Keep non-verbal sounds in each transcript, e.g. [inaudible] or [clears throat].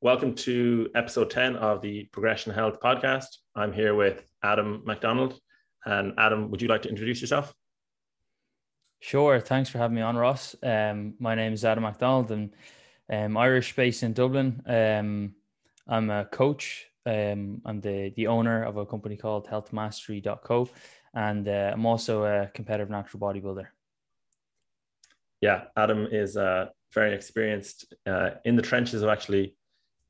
Welcome to episode 10 of the Progression Health podcast. I'm here with Adam McDonald. And Adam, would you like to introduce yourself? Sure. Thanks for having me on, Ross. Um, my name is Adam McDonald and I'm Irish based in Dublin. Um, I'm a coach. Um, I'm the, the owner of a company called healthmastery.co. And uh, I'm also a competitive natural bodybuilder. Yeah, Adam is uh, very experienced uh, in the trenches of actually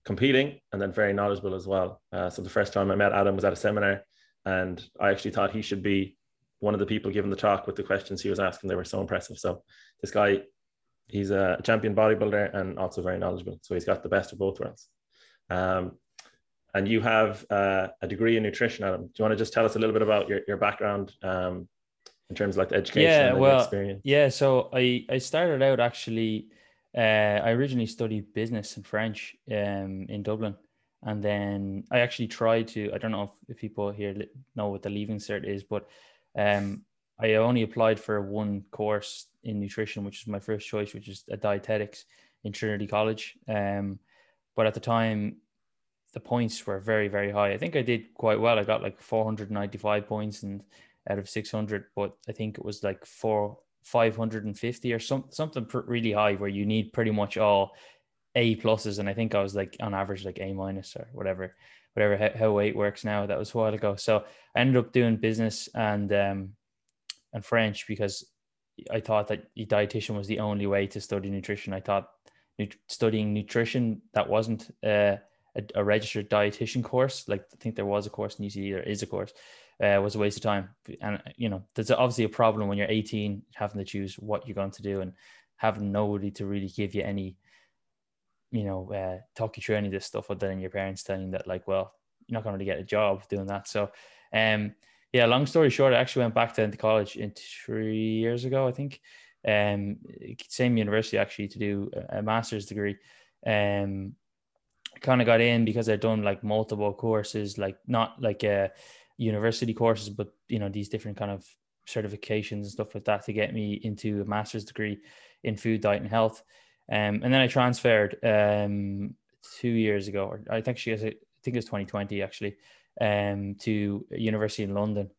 competing and then very knowledgeable as well. Uh, so the first time I met Adam was at a seminar, and I actually thought he should be one of the people giving the talk with the questions he was asking. They were so impressive. So this guy, he's a champion bodybuilder and also very knowledgeable. So he's got the best of both worlds. Um, and you have uh, a degree in nutrition, Adam. Do you want to just tell us a little bit about your, your background um, in terms of like the education yeah, well, experience? Yeah, so I, I started out actually uh, I originally studied business and French um, in Dublin. And then I actually tried to, I don't know if, if people here know what the leaving cert is, but um, I only applied for one course in nutrition, which is my first choice, which is a dietetics in Trinity College. Um, but at the time, the points were very, very high. I think I did quite well. I got like 495 points and out of 600, but I think it was like four 550 or some, something really high where you need pretty much all A pluses. And I think I was like on average like A minus or whatever, whatever how how weight works now. That was a while ago. So I ended up doing business and um, and French because I thought that dietitian was the only way to study nutrition. I thought studying nutrition that wasn't uh, a, a, registered dietitian course. Like I think there was a course in UCD, there is a course uh, was a waste of time. And you know, there's obviously a problem when you're 18 having to choose what you're going to do and having nobody to really give you any, you know, uh, talk you through any of this stuff other than your parents telling that like, well, you're not going to really get a job doing that. So, um, yeah, long story short, I actually went back to college in three years ago, I think. Um, same university actually to do a master's degree. Um, kind of got in because I'd done like multiple courses, like not like a university courses, but you know these different kind of certifications and stuff like that to get me into a master's degree in food, diet, and health. Um, and then I transferred um, two years ago, or I think she has, I think it was 2020 actually, um, to university in London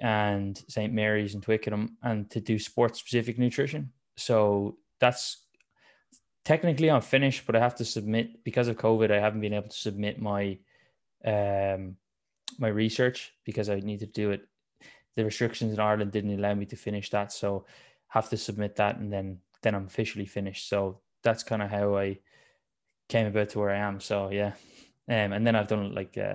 and St Mary's in Twickenham, and to do sports specific nutrition. So that's technically I'm finished, but I have to submit because of COVID. I haven't been able to submit my um, my research because I need to do it. The restrictions in Ireland didn't allow me to finish that, so have to submit that, and then then I'm officially finished. So that's kind of how I came about to where I am. So yeah, um, and then I've done like uh,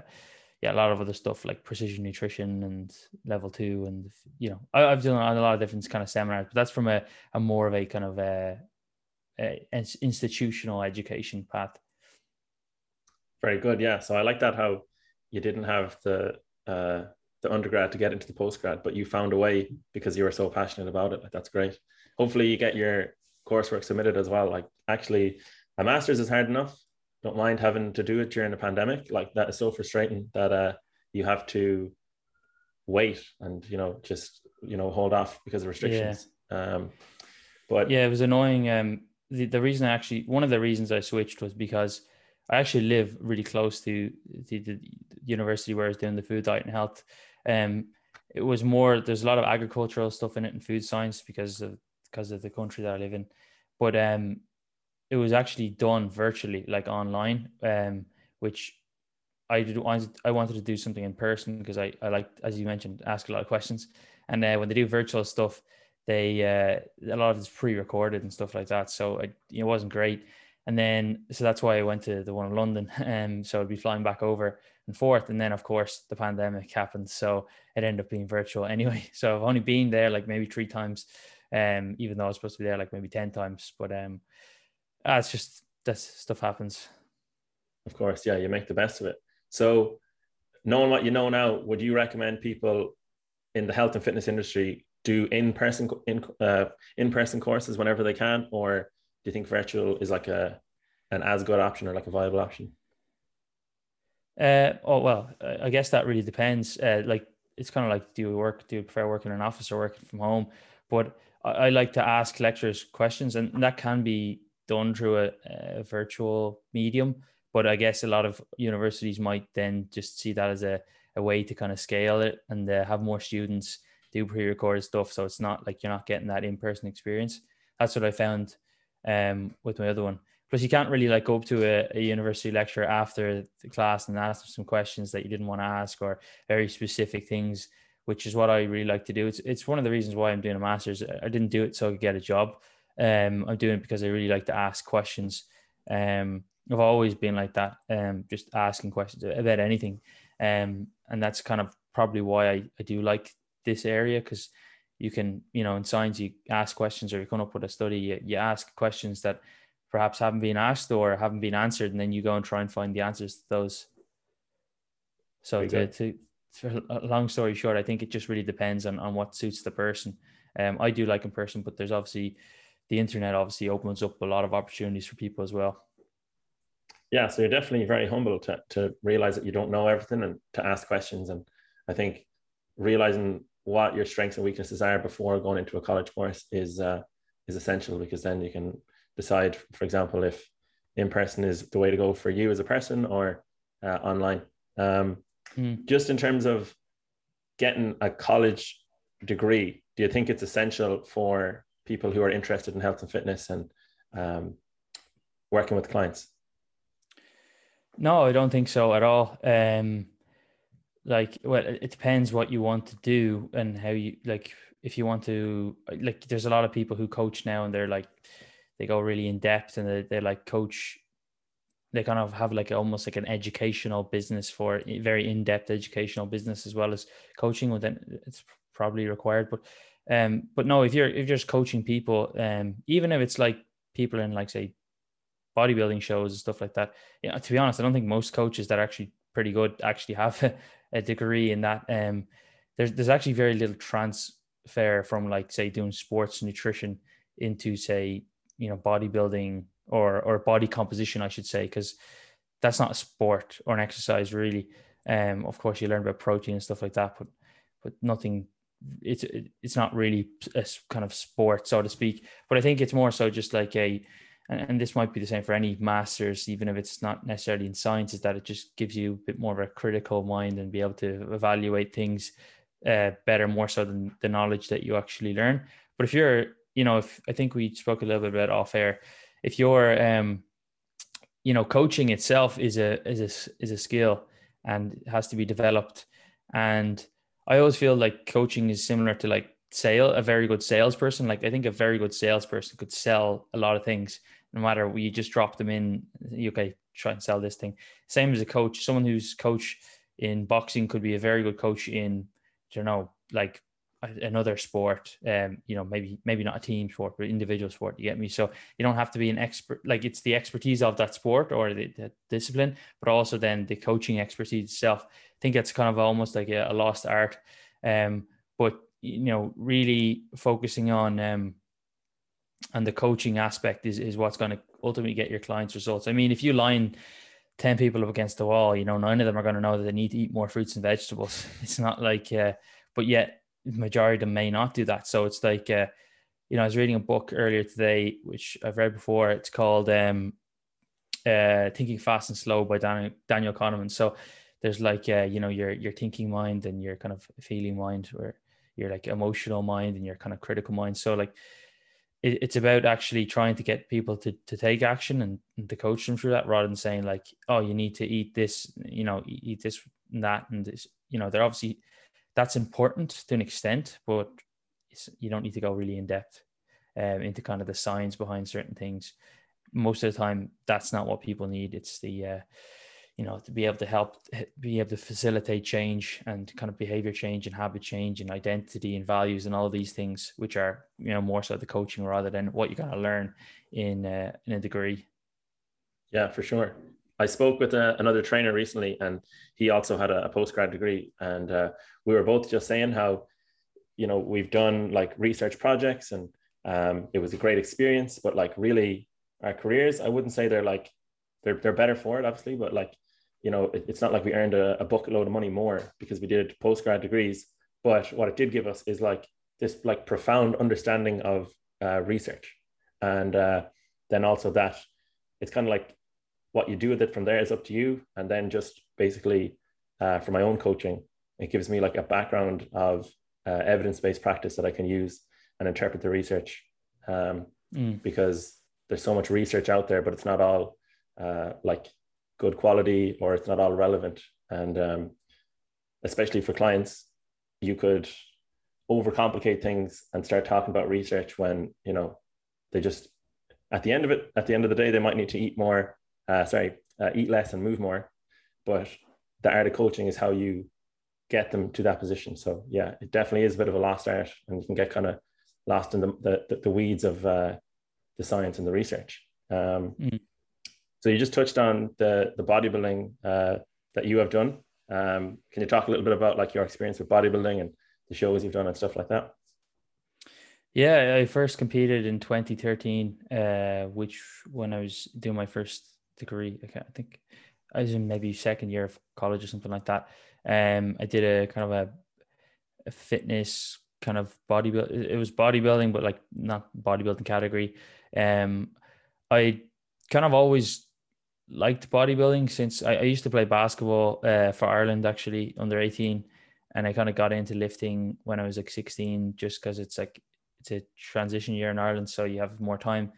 yeah a lot of other stuff like precision nutrition and level two, and you know I, have done a lot of different kind of seminars, but that's from a, a more of a kind of a, institutional education path. Very good, yeah. So I like that how you didn't have the uh, the undergrad to get into the postgrad, but you found a way because you were so passionate about it. Like that's great. Hopefully, you get your coursework submitted as well. Like actually, a master's is hard enough. Don't mind having to do it during a pandemic. Like that is so frustrating that uh, you have to wait and you know just you know hold off because of restrictions. Yeah. Um, but yeah, it was annoying. Um, the the reason I actually one of the reasons I switched was because I actually live really close to the, the university where I was doing the food diet and health. Um, it was more there's a lot of agricultural stuff in it and food science because of because of the country that I live in, but um, it was actually done virtually, like online, um, which I did I wanted to do something in person because I I like as you mentioned ask a lot of questions, and uh, when they do virtual stuff, they uh, a lot of it's pre-recorded and stuff like that, so it, wasn't great. And then, so that's why I went to the one in London. And [laughs] um, so I'd be flying back over and forth. And then, of course, the pandemic happened. So it ended up being virtual [laughs] anyway. So I've only been there like maybe three times, um, even though I was supposed to be there like maybe 10 times. But um, ah, it's just that stuff happens. Of course. Yeah. You make the best of it. So, knowing what you know now, would you recommend people in the health and fitness industry do in person in uh, in person courses whenever they can, or do you think virtual is like a an as good option or like a viable option? Uh, oh well, I guess that really depends. Uh, like it's kind of like, do you work? Do you prefer working in an office or working from home? But I, I like to ask lecturers questions, and that can be done through a, a virtual medium. but I guess a lot of universities might then just see that as a, a way to kind of scale it and uh, have more students do pre-recorded stuff. So it's not like you're not getting that in-person experience. That's what I found um, with my other one. Plus, you can't really like go up to a, a, university lecture after the class and ask some questions that you didn't want to ask or very specific things, which is what I really like to do. It's it's one of the reasons why I'm doing a master's. I didn't do it so I could get a job. Um, I'm doing it because I really like to ask questions. Um, I've always been like that, um, just asking questions about anything. Um, and that's kind of probably why I, I do like this area because you can, you know, in science, you ask questions or you come up with a study, you, you ask questions that perhaps haven't been asked or haven't been answered, and then you go and try and find the answers to those. So to, to, to, a long story short, I think it just really depends on, on what suits the person. Um, I do like in person, but there's obviously the internet obviously opens up a lot of opportunities for people as well. Yeah, so you're definitely very humble to to realize that you don't know everything and to ask questions. And I think realizing what your strengths and weaknesses are before going into a college course is uh, is essential because then you can decide, for example, if in person is the way to go for you as a person or uh, online. Um, mm. Just in terms of getting a college degree, do you think it's essential for people who are interested in health and fitness and um, working with clients? No, I don't think so at all. Um, like, well, it depends what you want to do and how you like. If you want to, like, there's a lot of people who coach now, and they're like, they go really in depth, and they they like coach. They kind of have like almost like an educational business for very in depth educational business as well as coaching. Then it's probably required, but um, but no, if you're if you're just coaching people, um, even if it's like people in like say bodybuilding shows and stuff like that, you know, to be honest, I don't think most coaches that are actually pretty good actually have a, [laughs] a degree in that. Um, there's there's actually very little transfer from like say doing sports nutrition into say you know bodybuilding or or body composition, I should say, because that's not a sport or an exercise really. Um, of course, you learn about protein and stuff like that, but but nothing it's it's not really a kind of sport, so to speak. But I think it's more so just like a, and this might be the same for any masters, even if it's not necessarily in science, is that it just gives you a bit more of a critical mind and be able to evaluate things uh, better, more so than the knowledge that you actually learn. But if you're, you know, if I think we spoke a little bit about off air, if you're, um, you know, coaching itself is a is a is a skill and has to be developed and I always feel like coaching is similar to like sale, a very good salesperson. Like I think a very good salesperson could sell a lot of things, no matter we just drop them in. Okay, try and sell this thing. Same as a coach. Someone who's coach in boxing could be a very good coach in, you know, like another sport um you know maybe maybe not a team sport but individual sport you get me so you don't have to be an expert like it's the expertise of that sport or the, the discipline but also then the coaching expertise itself i think it's kind of almost like a, a lost art um but you know really focusing on um and the coaching aspect is is what's going to ultimately get your clients results i mean if you line 10 people up against the wall you know none of them are going to know that they need to eat more fruits and vegetables [laughs] it's not like uh, but yet majority of them may not do that. So it's like, uh, you know, I was reading a book earlier today, which I've read before. It's called um, uh, Thinking Fast and Slow by Daniel, Daniel Kahneman. So there's like, uh, you know, your your thinking mind and your kind of feeling mind, or your like emotional mind and your kind of critical mind. So like, it, it's about actually trying to get people to to take action and, and to coach them through that, rather than saying like, oh, you need to eat this, you know, eat this and that and this. You know, they're obviously that's important to an extent, but you don't need to go really in depth um, into kind of the science behind certain things. Most of the time, that's not what people need. It's the uh, you know to be able to help be able to facilitate change and kind of behavior change and habit change and identity and values and all of these things which are you know more so the coaching rather than what you're going to learn in uh, in a degree yeah for sure I spoke with a, uh, another trainer recently, and he also had a, a postgrad degree, and uh, we were both just saying how, you know, we've done like research projects, and um, it was a great experience. But like, really, our careers, I wouldn't say they're like they're they're better for it, obviously, but like, you know, it, it's not like we earned a, a bucket load of money more because we did postgrad degrees. But what it did give us is like this like profound understanding of uh, research, and uh, then also that it's kind of like what you do with it from there is up to you. And then just basically uh, for my own coaching, it gives me like a background of uh, evidence-based practice that I can use and interpret the research um, mm. because there's so much research out there, but it's not all uh, like good quality or it's not all relevant. And um, especially for clients, you could overcomplicate things and start talking about research when you know they just at the end of it at the end of the day they might need to eat more uh, sorry uh, eat less and move more but the art of coaching is how you get them to that position so yeah it definitely is a bit of a lost art and you can get kind of lost in the, the, the weeds of uh, the science and the research um, mm. So you just touched on the the bodybuilding uh, that you have done um, can you talk a little bit about like your experience with bodybuilding and the shows you've done and stuff like that? Yeah, I first competed in 2013, uh, which when I was doing my first degree, I, I think I was in maybe second year of college or something like that. Um, I did a kind of a, a fitness kind of bodybuilding. It was bodybuilding, but like not bodybuilding category. Um, I kind of always liked bodybuilding since I, I used to play basketball uh, for Ireland actually under 18 and I kind of got into lifting when I was like 16 just because it's like it's a transition year in Ireland so you have more time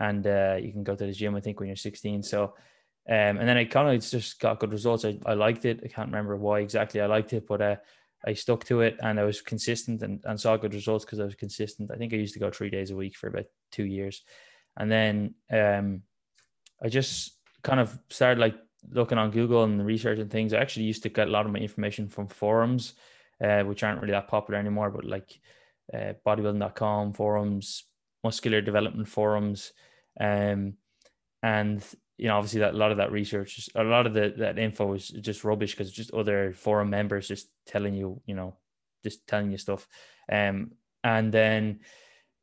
and uh, you can go to the gym I think when you're 16 so um, and then I kind of just got good results. I, I liked it. I can't remember why exactly I liked it but uh, I stuck to it and I was consistent and, and saw good results because I was consistent. I think I used to go three days a week for about two years and then um, I just kind of started like looking on Google and research and things, I actually used to get a lot of my information from forums, uh, which aren't really that popular anymore, but like uh, bodybuilding.com forums, muscular development forums. Um, and, you know, obviously that a lot of that research, a lot of the, that info is just rubbish because just other forum members just telling you, you know, just telling you stuff. Um, and then,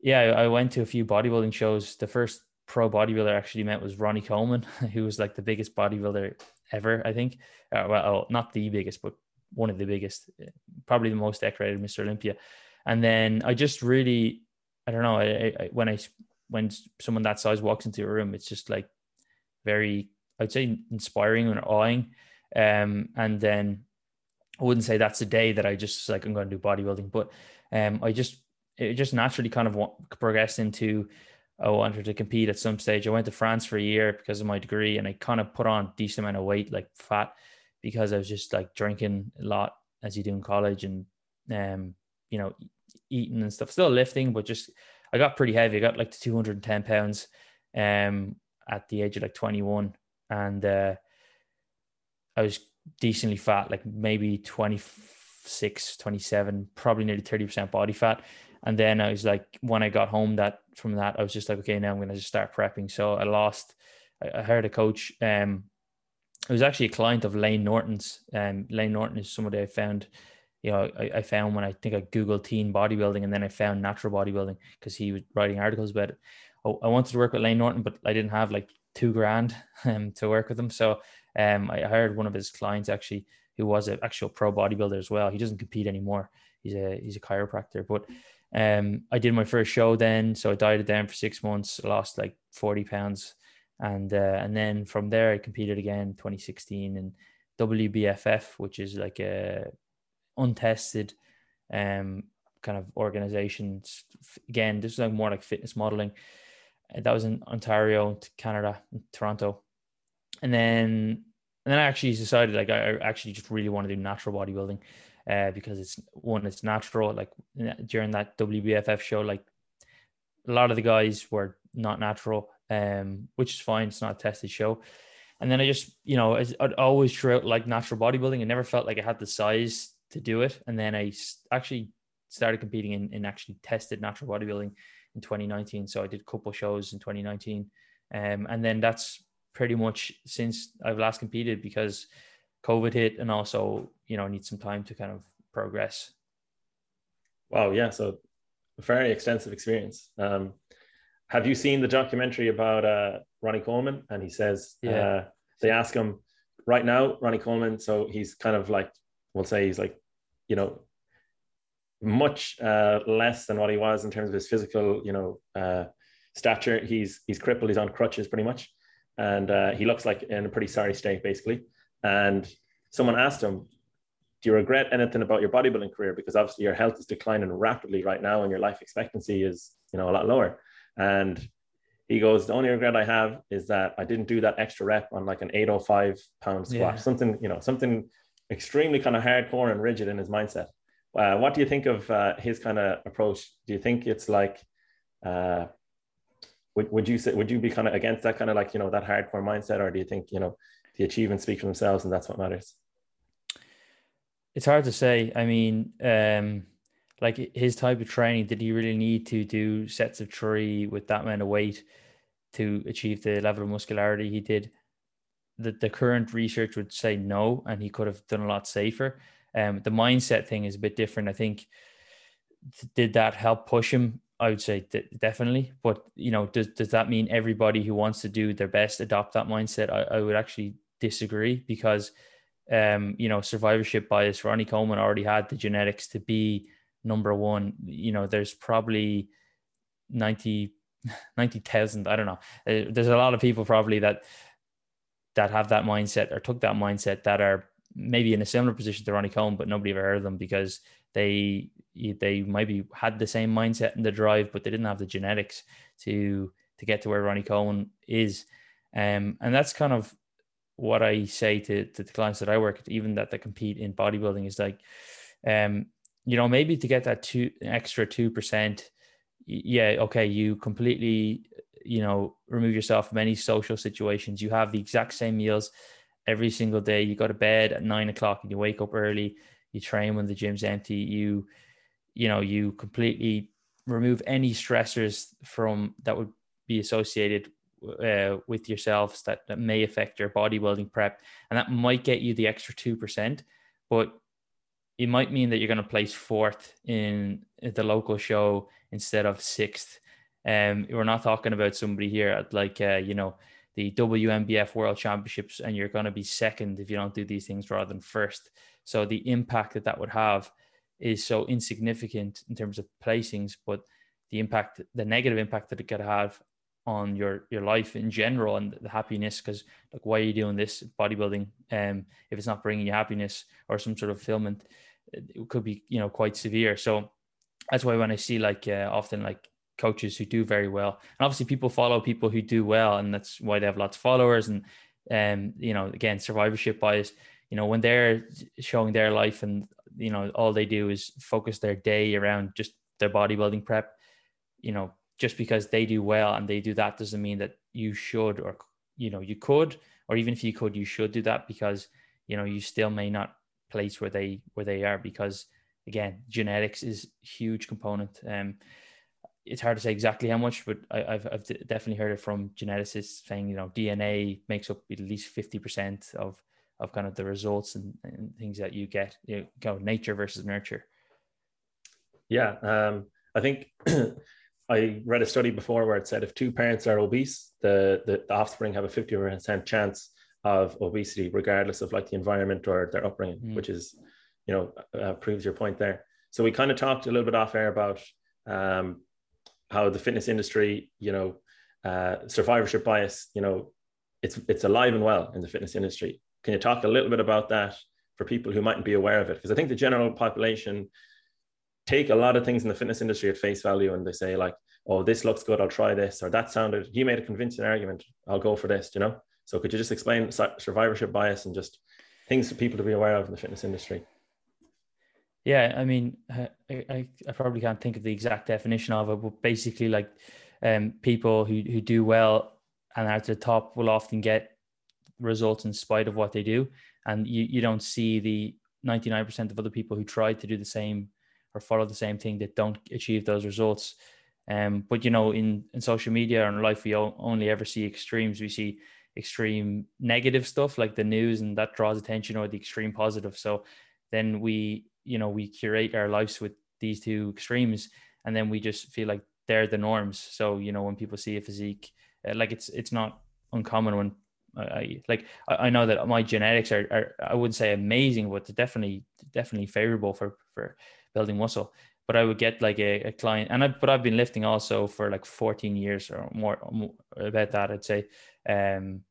yeah, I went to a few bodybuilding shows. The first pro bodybuilder I actually met was Ronnie Coleman, [laughs] who was like the biggest bodybuilder ever, I think. Uh, well, oh, not the biggest, but one of the biggest, uh, probably the most decorated Mr. Olympia. And then I just really, I don't know, I, I, when I when someone that size walks into a room, it's just like very, I'd say, inspiring and awing. Um, and then I wouldn't say that's a day that I just like I'm going to do bodybuilding, but um, I just it just naturally kind of progressed into I wanted to compete at some stage. I went to France for a year because of my degree, and I kind of put on a decent amount of weight, like fat, because I was just like drinking a lot as you do in college, and um, you know, eating and stuff. Still lifting, but just I got pretty heavy. I got like to 210 pounds, um, at the age of like 21, and uh, I was decently fat, like maybe 26, 27, probably nearly 30% body fat. And then I was like, when I got home that from that, I was just like, okay, now I'm going to just start prepping. So I lost, I heard a coach, um, it was actually a client of Layne Norton's. Um, Layne Norton is somebody I found, you know, I, I found when I think I Googled teen bodybuilding and then I found natural bodybuilding because he was writing articles about it. I, I wanted to work with Layne Norton, but I didn't have like two grand [laughs] um, to work with him. So um, I hired one of his clients actually, who was an actual pro bodybuilder as well. He doesn't compete anymore. He's a he's a chiropractor, but um, I did my first show then, so I dieted down for six months, lost like forty pounds, and uh, and then from there I competed again 2016 in WBFF, which is like a untested um kind of organization. Again, this is like more like fitness modeling. Uh, that was in Ontario, Canada, Toronto, and then and then I actually decided like I actually just really want to do natural bodybuilding uh, because it's one, it's natural. Like during that WBFF show, like a lot of the guys were not natural, um, which is fine. It's not a tested show. And then I just, you know, I'd always throughout like natural bodybuilding, I never felt like I had the size to do it. And then I actually started competing in, in actually tested natural bodybuilding in 2019. So I did a couple shows in 2019. Um, and then that's pretty much since I've last competed because COVID hit and also, you know, need some time to kind of progress. Wow. Yeah. So a very extensive experience. Um, have you seen the documentary about uh, Ronnie Coleman? And he says, yeah. Uh, they ask him right now, Ronnie Coleman. So he's kind of like, we'll say he's like, you know, much uh, less than what he was in terms of his physical, you know, uh, stature. He's he's crippled. He's on crutches, pretty much. and uh, he looks like in a pretty sorry state, basically. And someone asked him, "Do you regret anything about your bodybuilding career? Because obviously your health is declining rapidly right now, and your life expectancy is, you know, a lot lower." And he goes, "The only regret I have is that I didn't do that extra rep on like an 805 pound squat, yeah. something, you know, something extremely kind of hardcore and rigid in his mindset." Uh, what do you think of uh, his kind of approach? Do you think it's like uh, would, would you say would you be kind of against that kind of like you know that hardcore mindset or do you think you know the achievements speak for themselves and that's what matters it's hard to say. I mean um like his type of training did he really need to do sets of three with that amount of weight to achieve the level of muscularity he did? The, the current research would say no and he could have done a lot safer. Um the mindset thing is a bit different. I think did that help push him? I would say definitely. But you know, does does that mean everybody who wants to do their best adopt that mindset? I, I would actually disagree because um, you know, survivorship bias, Ronnie Coleman already had the genetics to be number one. You know, there's probably 90 [laughs] 90,000, I don't know. Uh, there's a lot of people probably that that have that mindset or took that mindset that are maybe in a similar position to Ronnie Coleman, but nobody ever heard of them because they they maybe had the same mindset and the drive, but they didn't have the genetics to to get to where Ronnie Coleman is. Um, and that's kind of what I say to, to the clients that I work with, even that they compete in bodybuilding, is like, um, you know, maybe to get that two extra two percent, yeah, okay, you completely, you know, remove yourself from any social situations. You have the exact same meals every single day. You go to bed at nine o'clock and you wake up early. You train when the gym's empty. You you know you completely remove any stressors from that would be associated uh, with yourselves that, that may affect your bodybuilding prep and that might get you the extra 2% but it might mean that you're going to place fourth in the local show instead of sixth um, we're not talking about somebody here at like uh, you know the WNBF World Championships, and you're going to be second if you don't do these things rather than first. So the impact that that would have is so insignificant in terms of placings, but the impact, the negative impact that it could have on your your life in general and the happiness because like why are you doing this? Bodybuilding um if it's not bringing you happiness or some sort of fulfillment it could be you know quite severe. So that's why when i see like uh, often like coaches who do very well and obviously people follow people who do well and that's why they have lots of followers and um you know again survivorship bias you know when they're showing their life and you know all they do is focus their day around just their bodybuilding prep you know just because they do well and they do that doesn't mean that you should or you know you could or even if you could you should do that because you know you still may not place where they where they are because again genetics is huge component um it's hard to say exactly how much, but I, have I've definitely heard it from geneticists saying you know DNA makes up at least fifty percent of of kind of the results and, and things that you get, you know, nature versus nurture. Yeah, um, I think [clears throat] I read a study before where it said if two parents are obese, the, the, the offspring have a 50% chance of obesity, regardless of like the environment or their upbringing, mm. which is, you know, uh, proves your point there. So we kind of talked a little bit off air about um, how the fitness industry, you know, uh, survivorship bias, you know, it's it's alive and well in the fitness industry. Can you talk a little bit about that for people who mightn't be aware of it? Because I think the general population take a lot of things in the fitness industry at face value and they say like, oh, this looks good, I'll try this, or that sounded, he made a convincing argument, I'll go for this, you know? So could you just explain survivorship bias and just things for people to be aware of in the fitness industry? Yeah, I mean, I, I, I probably can't think of the exact definition of it, but basically, like, um, people who who do well and are at the top will often get results in spite of what they do. And you, you don't see the 99% of other people who try to do the same or follow the same thing that don't achieve those results. Um, but you know, in, in social media and life, we only ever see extremes. We see extreme negative stuff like the news, and that draws attention, or the extreme positive. So then we, you know, we curate our lives with these two extremes, and then we just feel like they're the norms. So you know, when people see a physique, uh, like it's it's not uncommon when I like I know that my genetics are, are I wouldn't say amazing, but definitely definitely favorable for for building muscle. But I would get like a, a client, and I but I've been lifting also for like 14 years or more, more about that. I'd say, um,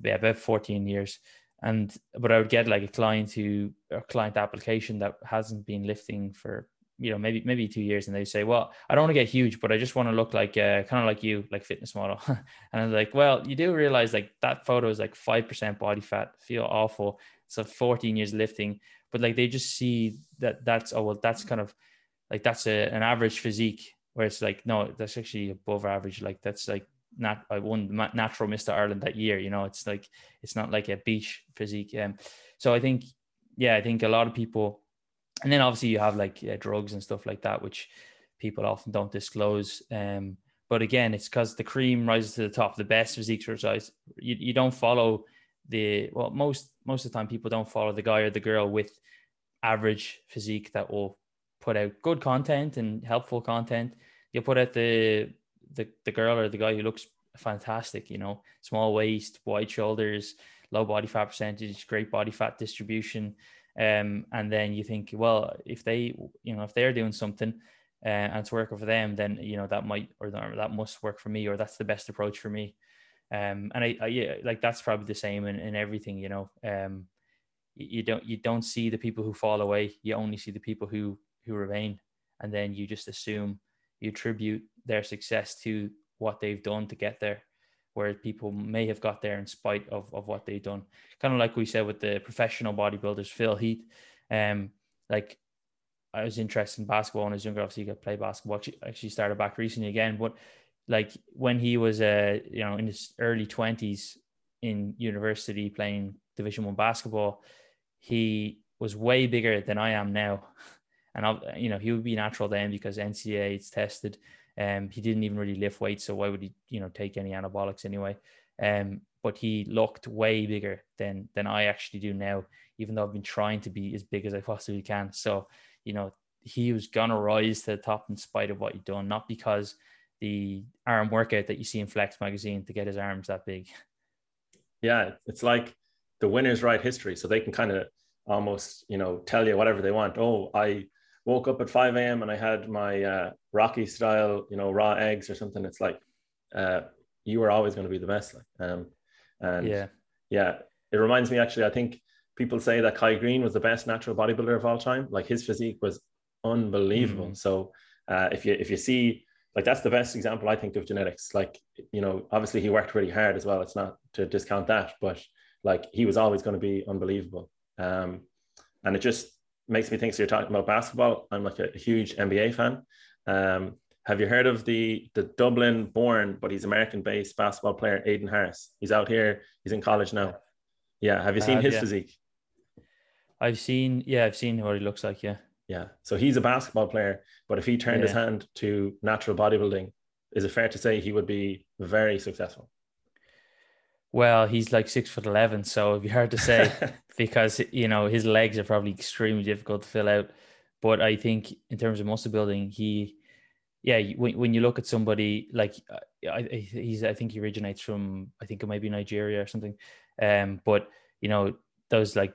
yeah, about 14 years. And but I would get like a client who a client application that hasn't been lifting for you know maybe maybe two years, and they say, well, I don't want to get huge, but I just want to look like uh, kind of like you, like fitness model. [laughs] and I'm like, well, you do realize like that photo is like five percent body fat, feel awful. So 14 years lifting, but like they just see that that's oh well that's kind of like that's a, an average physique where it's like no that's actually above average like that's like not I won natural Mr. Ireland that year you know it's like it's not like a beach physique um so I think yeah I think a lot of people and then obviously you have like drugs and stuff like that which people often don't disclose um but again it's because the cream rises to the top the best physique exercise you, you don't follow the well most most of the time people don't follow the guy or the girl with average physique that will put out good content and helpful content. You put out the the the girl or the guy who looks fantastic, you know, small waist, wide shoulders, low body fat percentage, great body fat distribution. Um, and then you think, well, if they, you know, if they're doing something uh, and it's working for them, then you know that might or that must work for me, or that's the best approach for me. Um, and I, I yeah, like that's probably the same in, in everything, you know. Um, you don't you don't see the people who fall away you only see the people who who remain and then you just assume you attribute their success to what they've done to get there whereas people may have got there in spite of, of what they've done kind of like we said with the professional bodybuilders phil heath um like i was interested in basketball when i was younger obviously you could play basketball actually started back recently again but like when he was uh you know in his early 20s in university playing division one basketball he was way bigger than I am now. [laughs] And I'll, you know, he would be natural then because NCAA it's tested. Um, he didn't even really lift weights, so why would he, you know, take any anabolics anyway? Um, but he looked way bigger than than I actually do now, even though I've been trying to be as big as I possibly can. So, you know, he was gonna rise to the top in spite of what he'd done, not because the arm workout that you see in Flex magazine to get his arms that big. Yeah, it's like the winners write history, so they can kind of almost you know tell you whatever they want. Oh, I woke up at 5 a.m. and I had my uh, Rocky style, you know, raw eggs or something. It's like uh, you were always going to be the best. Like, um, and yeah, yeah, it reminds me actually. I think people say that Kai Greene was the best natural bodybuilder of all time. Like his physique was unbelievable. Mm. So uh, if you if you see like that's the best example I think of genetics. Like you know, obviously he worked really hard as well. It's not to discount that, but like he was always going to be unbelievable. Um, and it just makes me think. So you're talking about basketball. I'm like a, a huge NBA fan. Um, have you heard of the the Dublin born, but he's American based basketball player, Aiden Harris? He's out here. He's in college now. Yeah. Have you seen uh, his yeah. physique? I've seen. Yeah, I've seen what he looks like. Yeah. Yeah. So he's a basketball player, but if he turned yeah. his hand to natural bodybuilding, is it fair to say he would be very successful? Well, he's like six foot eleven, so it'd be hard to say [laughs] because you know his legs are probably extremely difficult to fill out. But I think in terms of muscle building, he, yeah, when, when you look at somebody like uh, I, he's, I think he originates from I think it might be Nigeria or something, um, but you know those like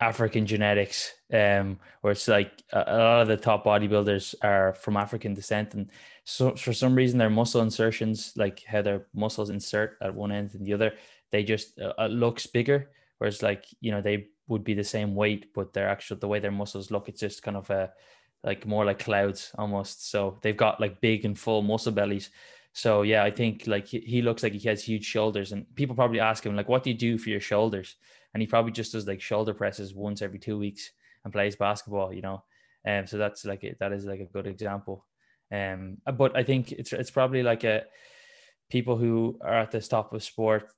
African genetics, um, where it's like a, a, lot of the top bodybuilders are from African descent, and so for some reason their muscle insertions, like how their muscles insert at one end and the other, they just uh, uh, looks bigger. Whereas like you know they would be the same weight, but they're actual the way their muscles look, it's just kind of a like more like clouds almost. So they've got like big and full muscle bellies. So yeah, I think like he, looks like he has huge shoulders, and people probably ask him like, "What do you do for your shoulders?" and he probably just does like shoulder presses once every two weeks and plays basketball, you know. Um, so that's like that is like a good example. Um, but I think it's it's probably like a people who are at the top of sport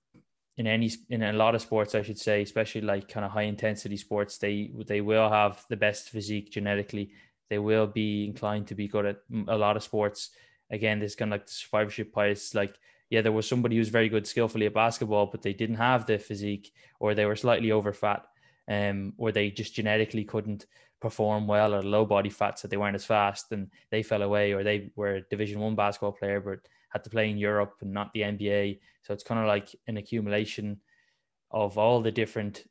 in any in a lot of sports, I should say, especially like kind of high intensity sports, they they will have the best physique genetically. They will be inclined to be good at a lot of sports. Again, this kind of like the survivorship bias, like yeah, there was somebody who's very good skillfully at basketball, but they didn't have the physique, or they were slightly over fat, um, or they just genetically couldn't perform well or low body fat, so they weren't as fast, and they fell away, or they were a Division One basketball player, but had to play in Europe and not the NBA. So it's kind of like an accumulation of all the different,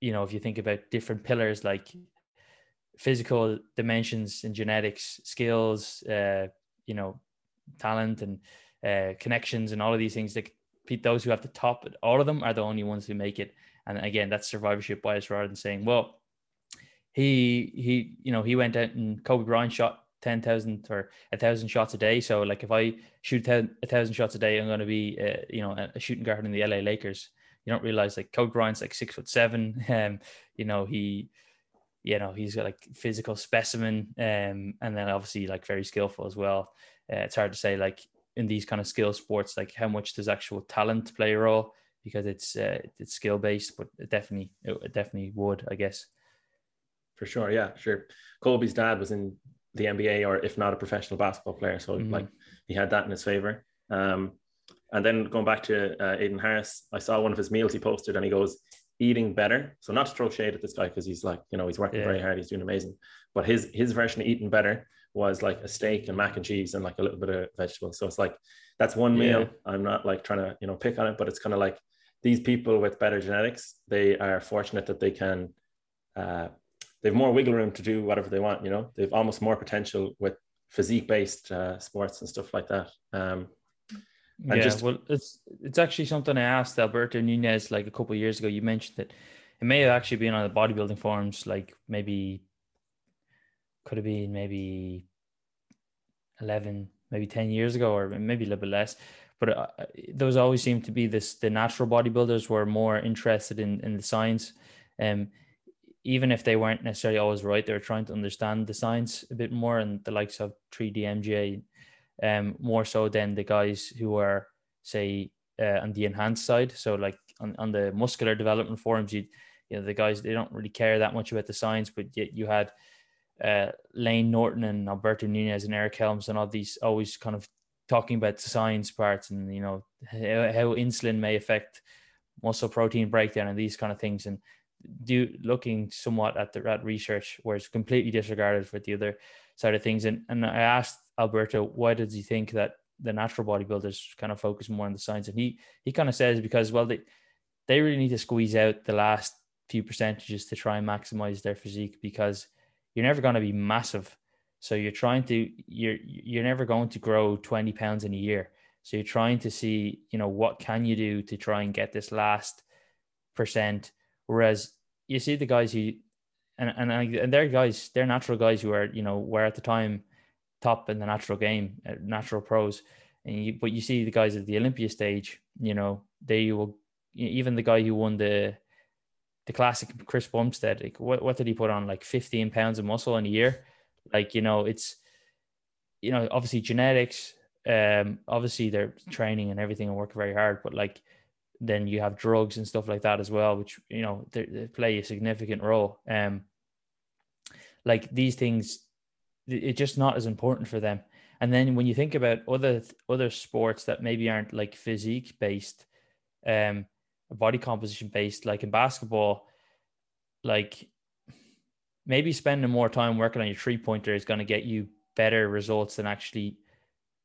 you know, if you think about different pillars like physical dimensions and genetics, skills, uh, you know, talent and uh, connections and all of these things that those who have the top, it all of them are the only ones who make it. And again, that's survivorship bias rather than saying, well, he he you know he went out and Kobe Bryant shot ten thousand or a thousand shots a day. So like if I shoot a thousand shots a day, I'm going to be uh, you know a shooting guard in the LA Lakers. You don't realize like Kobe Bryant's like six foot seven. [laughs] Um, you know he you know he's got like physical specimen um and then obviously like very skillful as well uh, it's hard to say like in these kind of skill sports like how much does actual talent play a role because it's uh, it's skill based but it definitely it definitely would i guess for sure yeah sure kobe's dad was in the nba or if not a professional basketball player so mm-hmm. like he had that in his favor um and then going back to uh, Aiden Harris, I saw one of his meals he posted, and he goes, eating better. So not to throw shade at this guy because he's like, you know, he's working yeah. very hard, he's doing amazing. But his his version of eating better was like a steak and mac and cheese and like a little bit of vegetables. So it's like that's one meal. Yeah. I'm not like trying to, you know, pick on it, but it's kind of like these people with better genetics, they are fortunate that they can uh they have more wiggle room to do whatever they want, you know. They've almost more potential with physique based uh, sports and stuff like that. Um and yeah, just, well, it's it's actually something I asked Alberto Nunez like a couple years ago. You mentioned that it may have actually been on the bodybuilding forums, like maybe could have been maybe eleven, maybe ten years ago, or maybe a little bit less. But uh, those always seem to be this: the natural bodybuilders were more interested in in the science, um, even if they weren't necessarily always right. They were trying to understand the science a bit more, and the likes of 3D MJ um, more so than the guys who are say uh, on the enhanced side. So like on, on the muscular development forums, you you know the guys they don't really care that much about the science, but yet you had uh, Layne Norton and Alberto Nunez and Eric Helms and all these always kind of talking about the science parts and you know how, how insulin may affect muscle protein breakdown and these kind of things and do looking somewhat at the at research where it's completely disregarded for the other side of things and and I asked Alberto, why does he think that the natural bodybuilders kind of focus more on the science? And he he kind of says because well they they really need to squeeze out the last few percentages to try and maximize their physique because you're never going to be massive. So you're trying to you're you're never going to grow 20 pounds in a year. So you're trying to see, you know, what can you do to try and get this last percent. Whereas you see the guys who and and, and they're guys, they're natural guys who are, you know, were at the time top in the natural game, uh, natural pros. And you, but you see the guys at the Olympia stage, you know, they will even the guy who won the the classic Chris Bumstead, like what, what did he put on? Like 15 pounds of muscle in a year. Like, you know, it's you know, obviously genetics, um, obviously they're training and everything and work very hard, but like then you have drugs and stuff like that as well, which you know they, they play a significant role. Um, like these things it's just not as important for them. And then when you think about other other sports that maybe aren't like physique based, um, body composition based, like in basketball, like maybe spending more time working on your three pointer is going to get you better results than actually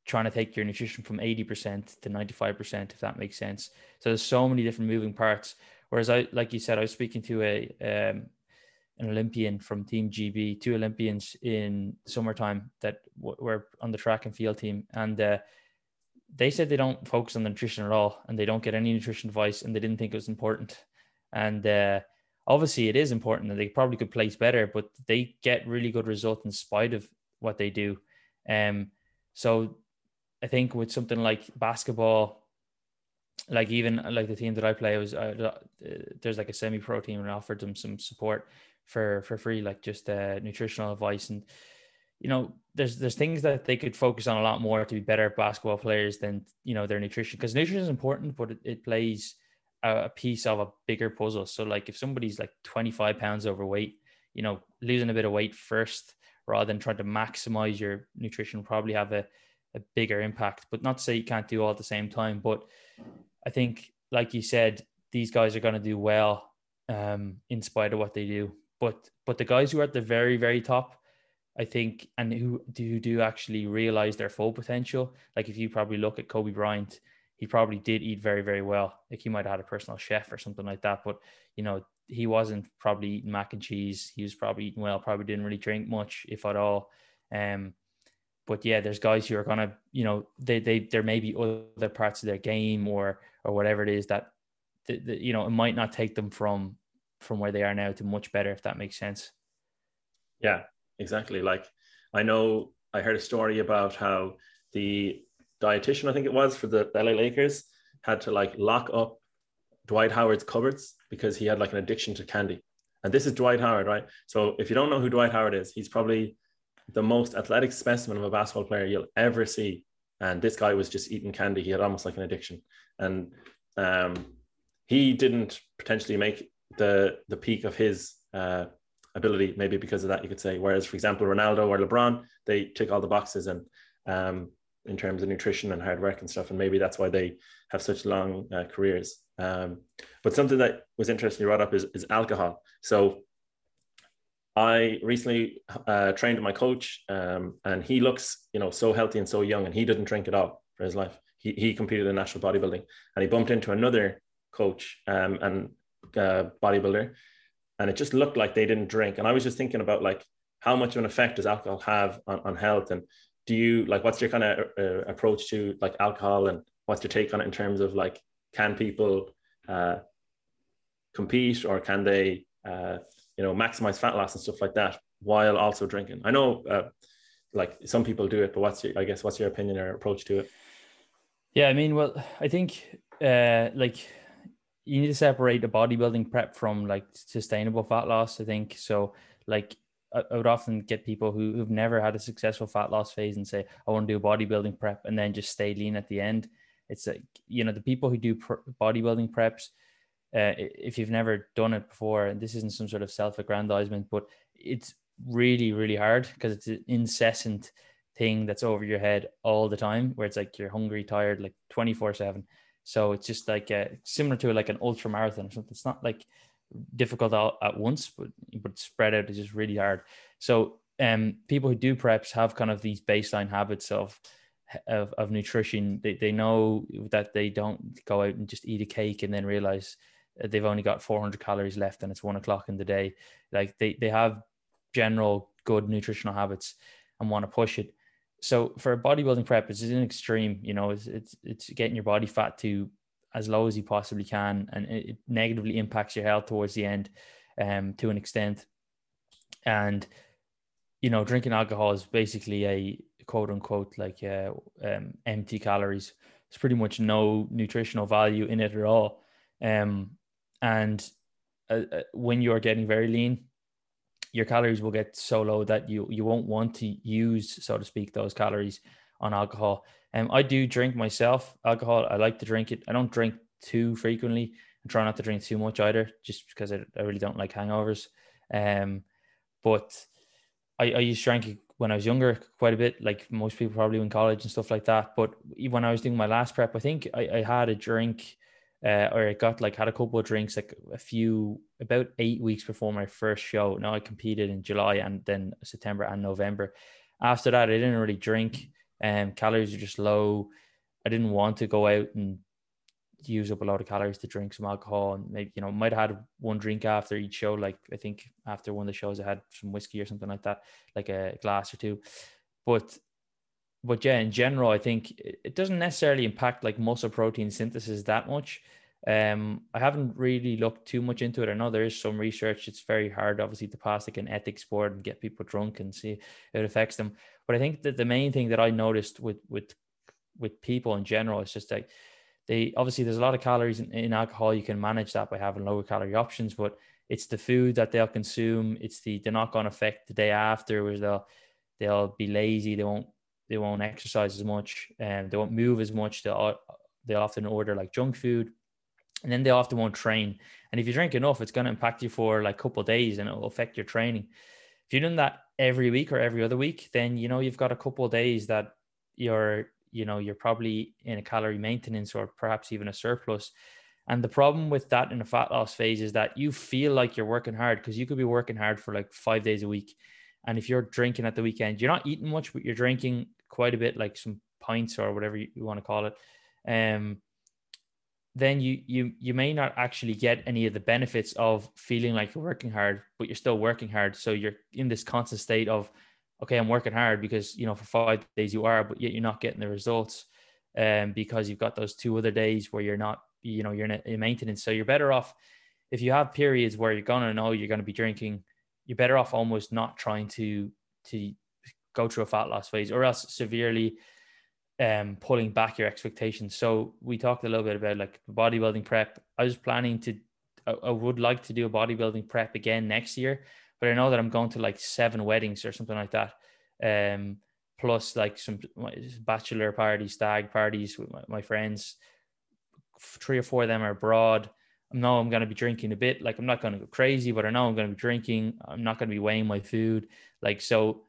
trying to take your nutrition from 80% to 95% if that makes sense so there's so many different moving parts whereas i like you said i was speaking to a um, an Olympian from Team GB, two Olympians in summertime that w- were on the track and field team, and uh, they said they don't focus on nutrition at all, and they don't get any nutrition advice, and they didn't think it was important. And uh, obviously, it is important, and they probably could place better, but they get really good results in spite of what they do. Um, so I think with something like basketball, like even like the team that I play was uh, there's like a semi-pro team and I offered them some support for for free, like just uh, nutritional advice and you know there's there's things that they could focus on a lot more to be better basketball players than you know their nutrition because nutrition is important, but it, it plays a, a piece of a bigger puzzle. So like if somebody's like 25 pounds overweight, you know losing a bit of weight first rather than trying to maximize your nutrition probably have a, a bigger impact. But not to say you can't do all at the same time, but I think like you said, these guys are going to do well um, in spite of what they do. But but the guys who are at the very very top, I think, and who do do actually realize their full potential. Like if you probably look at Kobe Bryant, he probably did eat very very well. Like he might have had a personal chef or something like that. But you know he wasn't probably eating mac and cheese. He was probably eating well. Probably didn't really drink much, if at all. Um, but yeah, there's guys who are gonna, you know, they they there may be other parts of their game or or whatever it is that, you know it might not take them from from where they are now to much better if that makes sense. Yeah, exactly. Like I know I heard a story about how the dietitian, I think it was for the LA Lakers, had to like lock up Dwight Howard's cupboards because he had like an addiction to candy. And this is Dwight Howard, right? So if you don't know who Dwight Howard is, he's probably the most athletic specimen of a basketball player you'll ever see. And this guy was just eating candy. He had almost like an addiction. And um, he didn't potentially make the the peak of his uh, ability, maybe because of that, you could say. Whereas, for example, Ronaldo or LeBron, they tick all the boxes and um, in terms of nutrition and hard work and stuff. And maybe that's why they have such long uh, careers. Um, but something that was interesting you brought up is, is alcohol. So I recently uh, trained my coach, um, and he looks, you know, so healthy and so young, and he didn't drink at all for his life. He, he competed in national bodybuilding, and he bumped into another coach um, and uh, bodybuilder, and it just looked like they didn't drink. And I was just thinking about like how much of an effect does alcohol have on, on health, and do you like what's your kind of uh, approach to like alcohol, and what's your take on it in terms of like can people uh, compete or can they uh, you know maximize fat loss and stuff like that while also drinking. I know uh, like some people do it but what's your i guess what's your opinion or approach to it? Yeah i mean well i think uh like you need to separate the bodybuilding prep from like sustainable fat loss i think. So like I, I would often get people who, who've never had a successful fat loss phase and say i want to do a bodybuilding prep and then just stay lean at the end. It's like you know the people who do pr- bodybuilding preps uh, if you've never done it before and this isn't some sort of self-aggrandizement but it's really really hard because it's an incessant thing that's over your head all the time where it's like you're hungry tired like 24 7 so it's just like uh, similar to like an ultra marathon or something. It's not like difficult all at once but but spread out is just really hard. So um people who do preps have kind of these baseline habits of of, of nutrition. They, they know that they don't go out and just eat a cake and then realize they've only got 400 calories left and it's one o'clock in the day. Like they, they have general good nutritional habits and want to push it. So for a bodybuilding prep it's an extreme you know it's, it's it's getting your body fat to as low as you possibly can and it negatively impacts your health towards the end um to an extent. And you know drinking alcohol is basically a quote unquote like uh, um, empty calories. There's pretty much no nutritional value in it at all. Um and uh, uh, when you're getting very lean your calories will get so low that you you won't want to use so to speak those calories on alcohol. And um, i do drink myself alcohol. I like to drink it. I don't drink too frequently. And try not to drink too much either just because i, I really don't like hangovers. Um but i i used to drink when i was younger quite a bit like most people probably in college and stuff like that. But when i was doing my last prep i think i, I had a drink uh, or I got like had a couple of drinks like a few about eight weeks before my first show. Now I competed in July and then September and November. After that, I didn't really drink. and um, calories are just low. I didn't want to go out and use up a lot of calories to drink some alcohol and maybe you know might have had one drink after each show like i think after one of the shows i had some whiskey or something like that like a glass or two but but yeah, in general, I think it doesn't necessarily impact like muscle protein synthesis that much. Um, I haven't really looked too much into it. I know there is some research. It's very hard, obviously, to pass like an ethics board and get people drunk and see it affects them. But I think that the main thing that I noticed with with with people in general is just like they obviously there's a lot of calories in, in alcohol. You can manage that by having lower calorie options, but it's the food that they'll consume. It's the the knock on effect the day after, where they'll they'll be lazy. They won't they won't exercise as much and they won't move as much. They'll, they often order like junk food and then they often won't train. And if you drink enough, it's going to impact you for like a couple days and it will affect your training. If you're doing that every week or every other week, then you know you've got a couple of days that you're you know you're probably in a calorie maintenance or perhaps even a surplus. And the problem with that in a fat loss phase is that you feel like you're working hard because you could be working hard for like five days a week. And if you're drinking at the weekend, you're not eating much, but you're drinking quite a bit, like some pints or whatever you, you want to call it, um, then you you you may not actually get any of the benefits of feeling like you're working hard, but you're still working hard. So you're in this constant state of okay, I'm working hard because you know for five days you are, but yet you're not getting the results, um, because you've got those two other days where you're not, you know, you're in, in maintenance. So you're better off if you have periods where you're gonna know you're gonna be drinking. You're better off almost not trying to to go through a fat loss phase, or else severely um, pulling back your expectations. So we talked a little bit about like bodybuilding prep. I was planning to, I, I would like to do a bodybuilding prep again next year, but I know that I'm going to like seven weddings or something like that. Um, plus like some bachelor parties, stag parties with my, my friends. Three or four of them are abroad. I know I'm going to be drinking a bit. Like I'm not going to go crazy, but I know I'm going to be drinking. I'm not going to be weighing my food. Like so,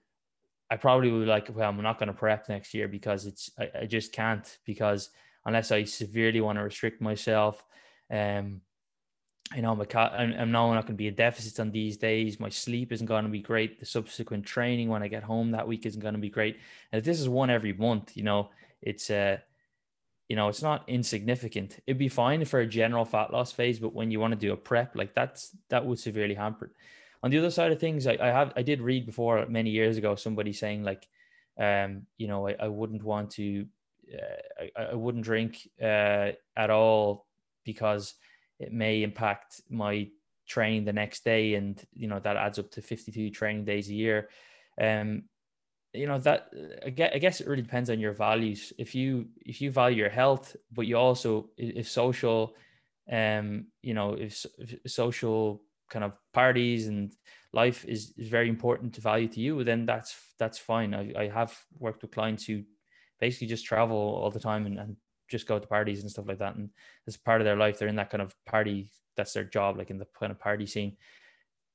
I probably would like. Well, I'm not going to prep next year because it's. I, I just can't because unless I severely want to restrict myself, um, you know, I'm, I'm not going to be a deficit on these days. My sleep isn't going to be great. The subsequent training when I get home that week isn't going to be great. And if this is one every month, you know, it's uh, you know, it's not insignificant. It'd be fine for a general fat loss phase, but when you want to do a prep, like that's that would severely hamper. On the other side of things, I, I have I did read before many years ago somebody saying like, um, you know, I, I wouldn't want to, uh, I, I wouldn't drink uh, at all because it may impact my training the next day and you know that adds up to 52 training days a year. Um you know that I guess it really depends on your values. If you if you value your health but you also if social um you know if, if social kind of parties and life is, is very important to value to you then that's that's fine I, I have worked with clients who basically just travel all the time and, and just go to parties and stuff like that. And as part of their life, they're in that kind of party. That's their job, like in the kind of party scene.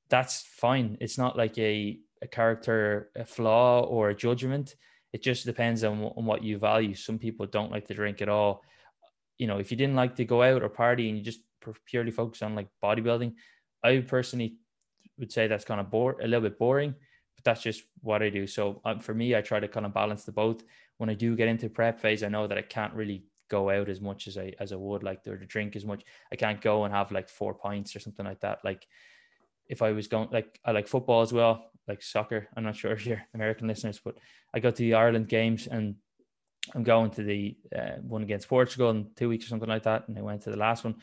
That's fine. It's not like a, a character a flaw or a judgment. It just depends on, on what you value. Some people don't like to drink at all. You know, if you didn't like to go out or party and you just purely focus on like bodybuilding, I personally would say that's kind of bore a little bit boring but that's just what I do. So um, for me, I try to kind of balance the both. When I do get into prep phase, I know that I can't really go out as much as I as I would like or to drink as much. I can't go and have like four pints or something like that. Like if I was going like I like football as well, like soccer. I'm not sure [laughs] if you're American listeners, but I go to the Ireland games and I'm going to the uh, one against Portugal in two weeks or something like that. And I went to the last one,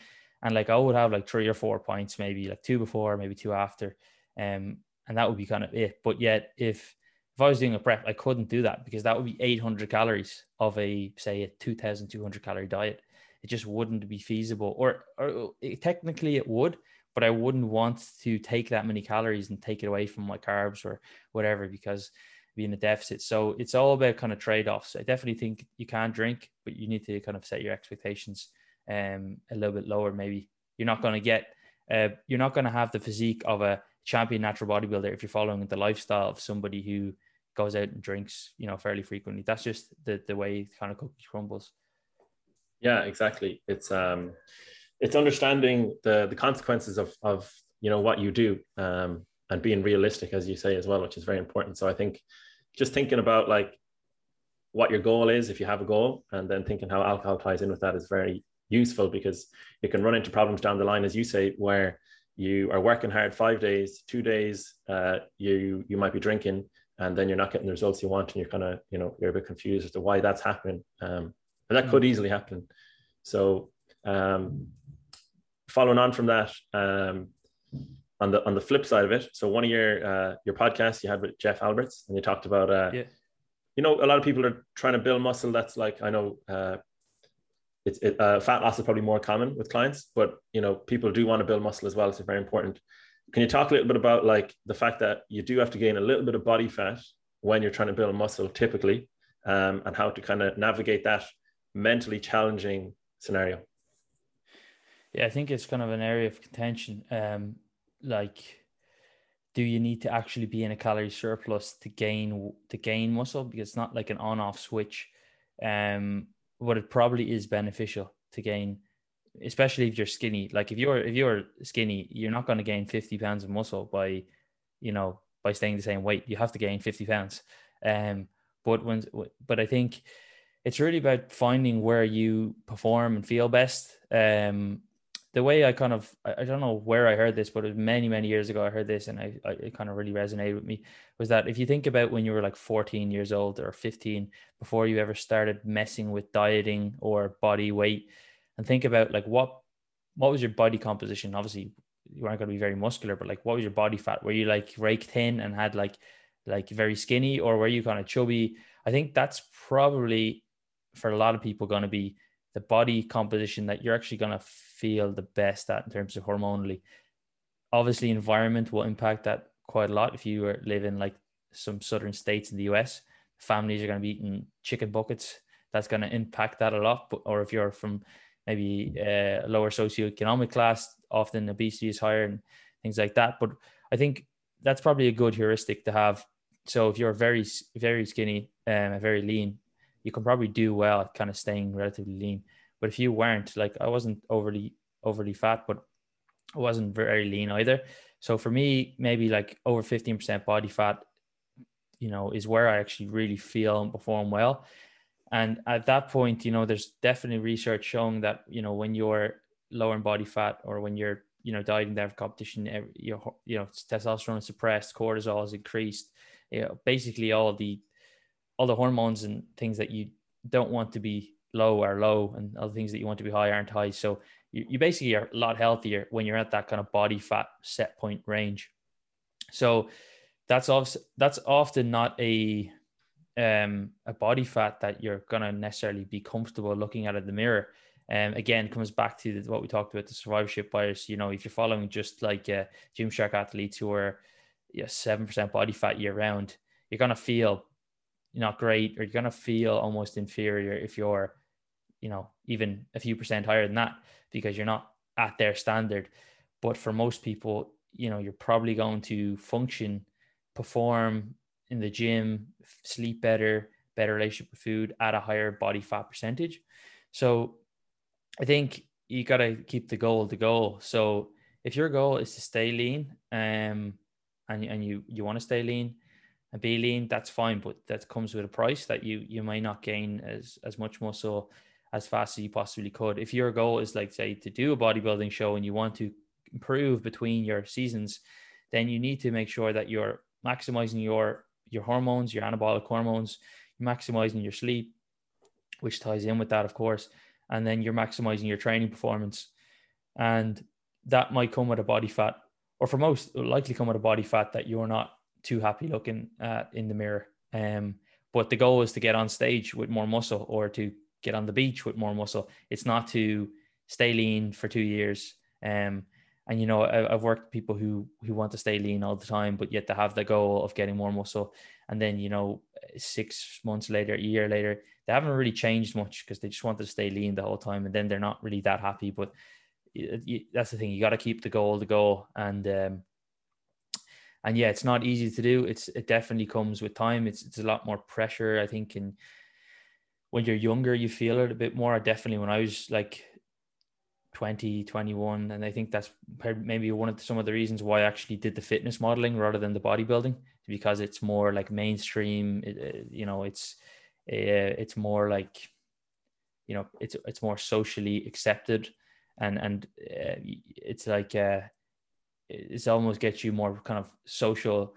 and like I would have like three or four points, maybe like two before, maybe two after, um, and that would be kind of it. But yet, if if I was doing a prep, I couldn't do that because that would be 800 calories of a say a 2,200 calorie diet. It just wouldn't be feasible, or, or it, technically it would, but I wouldn't want to take that many calories and take it away from my carbs or whatever because being a deficit. So it's all about kind of trade offs. I definitely think you can drink, but you need to kind of set your expectations um, a little bit lower. Maybe you're not going to get, uh, you're not going to have the physique of a champion natural bodybuilder if you're following the lifestyle of somebody who goes out and drinks, you know, fairly frequently. That's just the the way kind of cookie crumbles. Yeah, exactly. It's um it's understanding the the consequences of of you know what you do um and being realistic as you say as well, which is very important. So I think just thinking about like what your goal is if you have a goal and then thinking how alcohol ties in with that is very useful because you can run into problems down the line as you say where you are working hard five days two days uh, you you might be drinking and then you're not getting the results you want and you're kind of you know you're a bit confused as to why that's happening um, and that could mm. easily happen so um, following on from that um, on the on the flip side of it so one of your uh, your podcasts you had with jeff alberts and you talked about uh, yeah. you know a lot of people are trying to build muscle that's like i know uh, it's it, uh, fat loss is probably more common with clients but you know people do want to build muscle as well it's very important can you talk a little bit about like the fact that you do have to gain a little bit of body fat when you're trying to build muscle typically, um, and how to kind of navigate that mentally challenging scenario? Yeah, I think it's kind of an area of contention. Um, like, do you need to actually be in a calorie surplus to gain to gain muscle? Because it's not like an on-off switch. Um, but it probably is beneficial to gain especially if you're skinny. Like if you're if you're skinny, you're not going to gain 50 pounds of muscle by, you know, by staying the same weight. You have to gain 50 pounds. Um, but when but I think it's really about finding where you perform and feel best. Um, the way I kind of I, don't know where I heard this, but it was many many years ago I heard this, and I, I it kind of really resonated with me. Was that if you think about when you were like 14 years old or 15, before you ever started messing with dieting or body weight, and think about like what what was your body composition? Obviously, you weren't going to be very muscular, but like what was your body fat? Were you like raked thin and had like like very skinny, or were you kind of chubby? I think that's probably for a lot of people going to be the body composition that you're actually going to feel the best at in terms of hormonally. Obviously, environment will impact that quite a lot. If you are living like some southern states in the US, families are going to be eating chicken buckets. That's going to impact that a lot. But, or if you're from maybe a lower socioeconomic class, often obesity is higher and things like that. But I think that's probably a good heuristic to have. So if you're very, very skinny, um, very lean, you can probably do well at kind of staying relatively lean. But if you weren't, like I wasn't overly overly fat, but I wasn't very lean either. So for me, maybe like over 15% body fat, you know, is where I actually really feel and perform well. And at that point, you know, there's definitely research showing that, you know, when you're lower in body fat or when you're, you know, dieting there for competition, your, you know, testosterone is suppressed, cortisol is increased, you know, basically all the all the hormones and things that you don't want to be low are low and other things that you want to be high aren't high. So you, you basically are a lot healthier when you're at that kind of body fat set point range. So that's that's often not a um a body fat that you're gonna necessarily be comfortable looking at in the mirror. And um, again, comes back to the, what we talked about the survivorship bias. You know, if you're following just like uh, Gymshark athletes who are seven percent body fat year round, you're gonna feel not great or you're going to feel almost inferior if you're you know even a few percent higher than that because you're not at their standard. But for most people you know you're probably going to function perform in the gym sleep better better relationship with food at a higher body fat percentage. So i think you got to keep the goal the goal. So if your goal is to stay lean um and, and you you want to stay lean and be lean, that's fine, but that comes with a price that you you might not gain as as much muscle as fast as you possibly could. If your goal is like say to do a bodybuilding show and you want to improve between your seasons, then you need to make sure that you're maximizing your your hormones, your anabolic hormones, maximizing your sleep, which ties in with that, of course, and then you're maximizing your training performance, and that might come with a body fat, or for most, likely come with a body fat that you're not too happy looking uh, in the mirror. Um, but the goal is to get on stage with more muscle or to get on the beach with more muscle. It's not to stay lean for two years. Um, and you know, I, have worked with people who who want to stay lean all the time, but yet to have the goal of getting more muscle. And then you know, six months later, a year later, they haven't really changed much because they just wanted to stay lean the whole time, and then they're not really that happy. But that's the thing; you got to keep the goal the goal, and um, and yeah, it's not easy to do. It's it definitely comes with time. It's it's a lot more pressure, I think, and when you're younger, you feel it a bit more. I definitely when I was like 20, 21, and I think that's maybe one of the, some of the reasons why I actually did the fitness modeling rather than the bodybuilding, because it's more like mainstream. It, you know, it's uh, it's more like you know, it's it's more socially accepted, and and uh, it's like. Uh, it's almost gets you more kind of social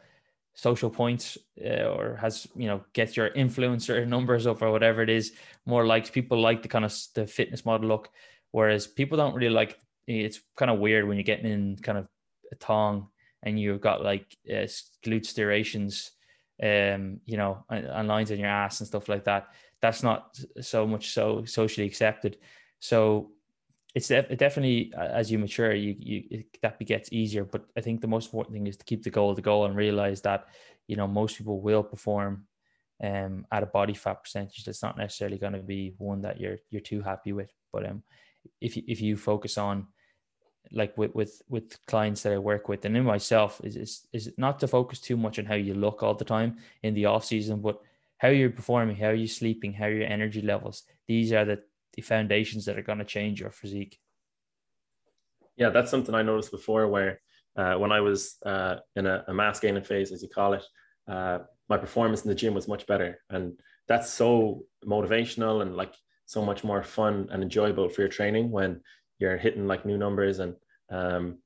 social points uh, or has you know gets your influencer [laughs] numbers up or whatever it is. More likes people like the kind of the fitness model look whereas people don't really like it's kind of weird when you're getting in kind of a thong and you've got like uh, glute striations um you know and lines in your ass and stuff like that. That's not so much so socially accepted. So it's it definitely as you mature, you you it, that gets easier. But I think the most important thing is to keep the goal the goal and realize that you know most people will perform um at a body fat percentage that's not necessarily going to be one that you're you're too happy with. But um if you, if you focus on like with with with clients that I work with and in myself is is is not to focus too much on how you look all the time in the off season, but how you're performing, how you're sleeping, how your energy levels. These are the the foundations that are going to change your physique. Yeah, that's something I noticed before where uh, when I was uh, in a, a, mass gaining phase, as you call it, uh, my performance in the gym was much better. And that's so motivational and like so much more fun and enjoyable for your training when you're hitting like new numbers and um,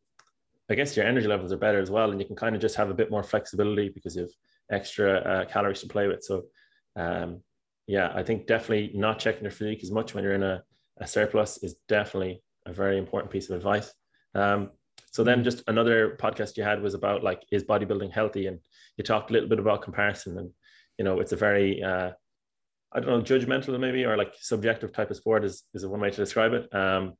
I guess your energy levels are better as well, and you can kind of just have a bit more flexibility because you have extra uh, calories to play with. So, um, yeah, I think definitely not checking your physique as much when you're in a, a surplus is definitely a very important piece of advice. Um, so then, just another podcast you had was about like is bodybuilding healthy, and you talked a little bit about comparison, and you know it's a very uh, I don't know judgmental maybe or like subjective type of sport is is one way to describe it. Um,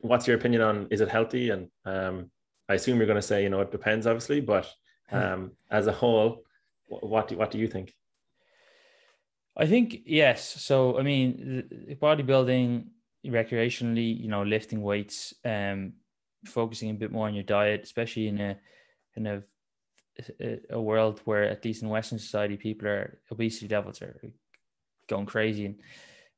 what's your opinion on is it healthy and um, I assume you're going to say, you know, it depends, obviously, but um, as a whole, what do what do you think? I think yes. So I mean, bodybuilding recreationally, you know, lifting weights, um, focusing a bit more on your diet, especially in a in a a world where at least in Western society, people are obesity levels are going crazy,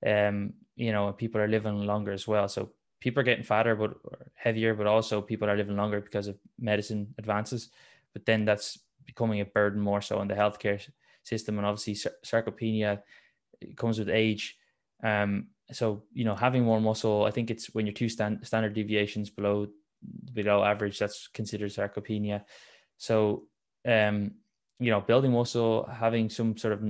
and um, you know, people are living longer as well. So people are getting fatter but heavier, but also people are living longer because of medicine advances. But then that's becoming a burden more so on the healthcare system, and obviously sarcopenia comes with age. Um, so you know, having more muscle, I think it's when you're two stand, standard deviations below below average, that's considered sarcopenia. So um, you know, building muscle, having some sort of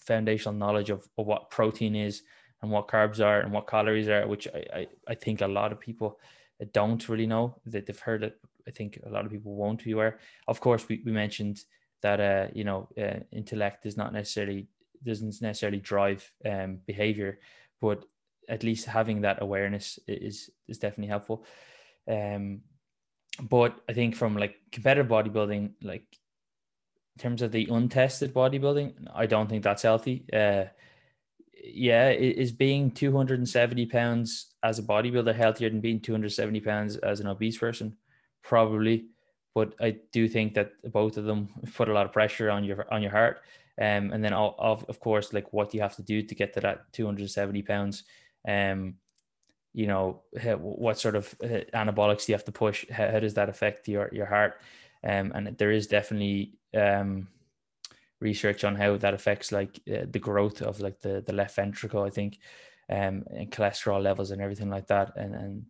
foundational knowledge of, of what protein is and what carbs are and what calories are, which I, I, I think a lot of people don't really know that they've heard it. I think a lot of people won't be aware. Of course, we, we mentioned that, uh, you know, uh, intellect is not necessarily, doesn't necessarily drive um, behavior, but at least having that awareness is, is definitely helpful. Um, but I think from like competitive bodybuilding, like in terms of the untested bodybuilding, I don't think that's healthy. Uh, yeah, is being 270 pounds as a bodybuilder healthier than being 270 pounds as an obese person? Probably, but I do think that both of them [laughs] put a lot of pressure on your on your heart. Um, and then of of course, like what you have to do to get to that 270 pounds. Um, you know, what sort of uh, anabolics do you have to push? How, how does that affect your your heart? Um, and there is definitely um research on how that affects like uh, the growth of like the the left ventricle i think um and cholesterol levels and everything like that and and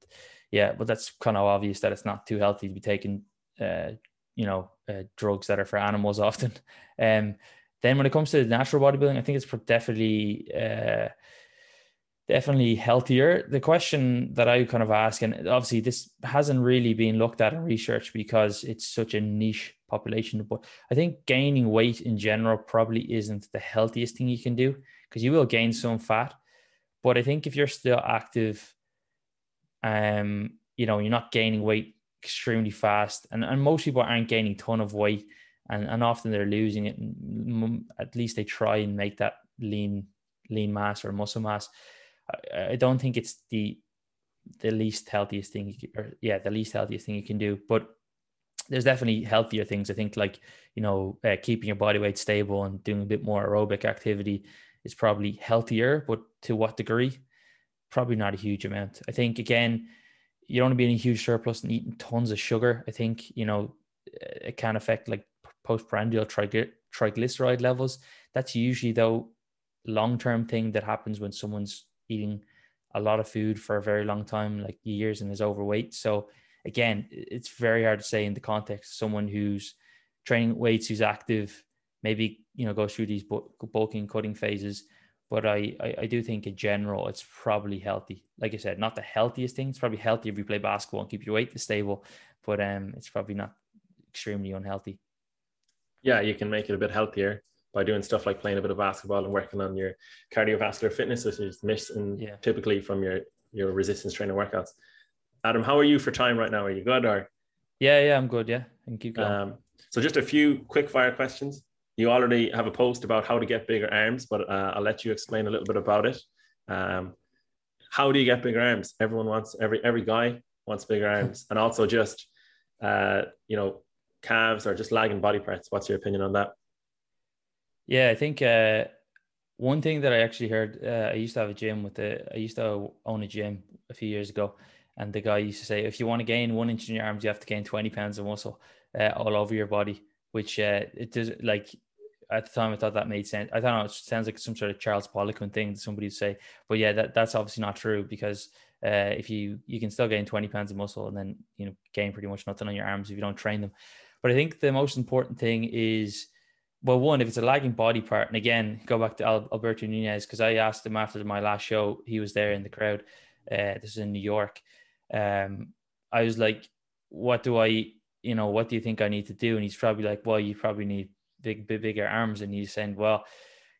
yeah but that's kind of obvious that it's not too healthy to be taking uh you know uh, drugs that are for animals [laughs] often um then when it comes to natural bodybuilding i think it's definitely uh definitely healthier. The question that I kind of ask, and obviously this hasn't really been looked at in research because it's such a niche population, but I think gaining weight in general probably isn't the healthiest thing you can do because you will gain some fat. But I think if you're still active, um, you know, you're not gaining weight extremely fast, and, and most people aren't gaining a ton of weight, and, and often they're losing it. At least they try and make that lean lean mass or muscle mass I, I don't think it's the the least healthiest thing, can, or yeah, the least healthiest thing you can do. But there's definitely healthier things. I think like you know uh, keeping your body weight stable and doing a bit more aerobic activity is probably healthier, but to what degree? Probably not a huge amount. I think again, you don't want to be in a huge surplus and eating tons of sugar. I think you know it can affect like postprandial triglyceride levels. That's usually though long term thing that happens when someone's eating a lot of food for a very long time, like years, and is overweight. So again, it's very hard to say in the context of someone who's training weights, who's active, maybe you know goes through these bulking cutting phases. But I, I, I do think in general it's probably healthy. Like I said, not the healthiest thing. It's probably healthy if you play basketball and keep your weight stable, but um, it's probably not extremely unhealthy. Yeah, you can make it a bit healthier by doing stuff like playing a bit of basketball and working on your cardiovascular fitness, which is missing yeah. typically from your your resistance training workouts. Adam, how are you for time right now? Are you good or? Yeah, yeah, I'm good. Yeah, and keep going. Um, so just a few quick fire questions. You already have a post about how to get bigger arms, but uh, I'll let you explain a little bit about it. Um, how do you get bigger arms? Everyone wants every every guy wants bigger arms, and also just uh, you know calves or just lagging body parts. What's your opinion on that? Yeah, I think uh, one thing that I actually heard, uh, I used to have a gym with the, I used to own a gym a few years ago, and the guy used to say, if you want to gain one inch in your arms, you have to gain 20 pounds of muscle uh, all over your body, which uh, it does like at the time I thought that made sense. I thought it sounds like some sort of Charles Poliquin thing that somebody would say, but yeah, that, that's obviously not true because uh, if you you can still gain 20 pounds of muscle and then you know gain pretty much nothing on your arms if you don't train them. But i think the most important thing is well one if it's a lagging body part and again go back to alberto nunez because i asked him after my last show he was there in the crowd uh, this is in new york um, i was like what do i you know what do you think i need to do? And he's probably like well you probably need big, big bigger arms and he's saying well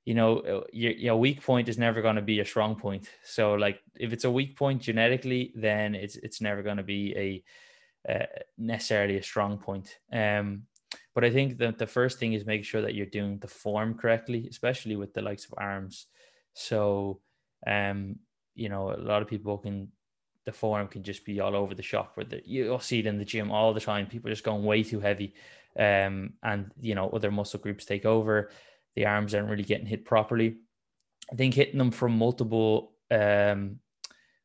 you know, uh, your, your weak point is never going to be a strong point. So, like, if it's a weak point genetically, then it's it's never going to be a uh, necessarily a strong point. Um, but I think that the first thing is make sure that you're doing the form correctly, especially with the likes of arms. So, um, you know, a lot of people can the form can just be all over the shop where you'll see it in the gym all the time. People just going way too heavy. Um, and you know, other muscle groups take over the arms aren't really getting hit properly. I think hitting them from multiple, um,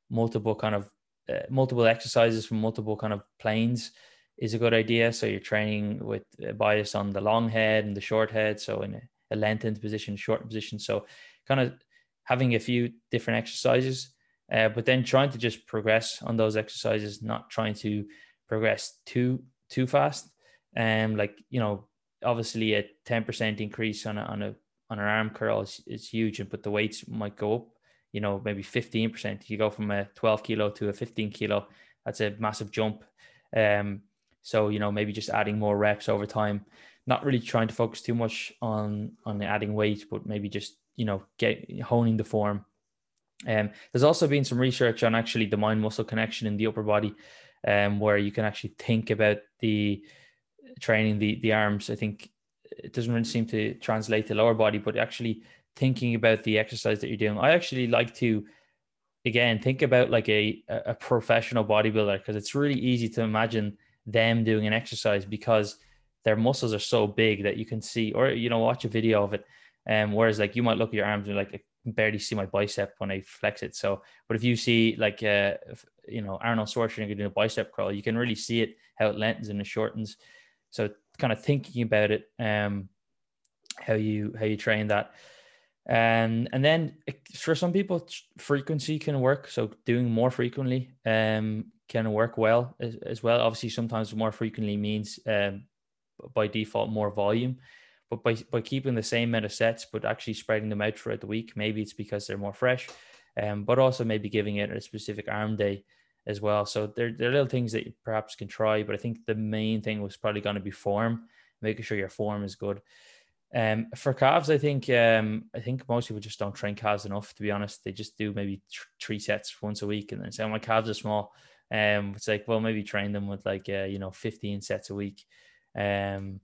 multiple kind of uh, multiple exercises from multiple kind of planes is a good idea. So you're training with a bias on the long head and the short head. So in a, a lengthened position, short position. So kind of having a few different exercises, uh, but then trying to just progress on those exercises, not trying to progress too too fast. Um, like you know, obviously a 10% increase on a, on a on an arm curl is, is huge but the weights might go up you know maybe 15% you go from a 12 kilo to a 15 kilo that's a massive jump. Um so you know maybe just adding more reps over time. Not really trying to focus too much on on adding weight but maybe just you know get honing the form. Um there's also been some research on actually the mind muscle connection in the upper body um where you can actually think about the training the the arms. I think it doesn't really seem to translate to lower body, but actually thinking about the exercise that you're doing. I actually like to again think about like a a professional bodybuilder because it's really easy to imagine them doing an exercise because their muscles are so big that you can see or you know watch a video of it and um, whereas like you might look at your arms and like I barely see my bicep when I flex it so but if you see like uh you know Arnold Schwarzenegger doing a bicep curl you can really see it how it lengthens and it shortens so kind of thinking about it, um, how you how you train that, and and then for some people frequency can work. So doing more frequently um, can work well as, as well. Obviously, sometimes more frequently means um, by default more volume but by, by keeping the same amount of sets but actually spreading them out throughout the week maybe it's because they're more fresh um, but also maybe giving it a specific arm day as well. So there, there are little things that you perhaps can try, but I think the main thing was probably going to be form, making sure your form is good. Um, for calves, I think um, I think most people just don't train calves enough. To be honest, they just do maybe three sets once a week, and then say, oh, "My calves are small." Um, it's like, well, maybe train them with like uh, you know, fifteen sets a week. Um,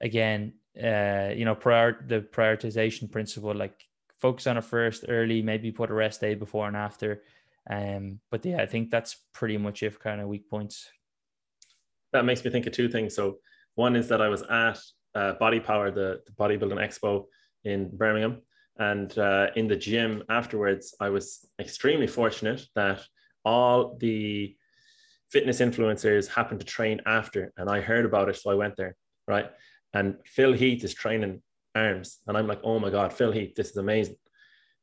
again, uh, you know, prior the prioritization principle, like focus on it first early, maybe put a rest day before and after. Um, but yeah, I think that's pretty much it kind of weak points. That makes me think of two things. So one is that I was at uh, Body Power, the, the bodybuilding expo in Birmingham, and uh, in the gym afterwards, I was extremely fortunate that all the fitness influencers happened to train after, and I heard about it, so I went there, right? And Phil Heath is training arms, and I'm like, oh my god, Phil Heath, this is amazing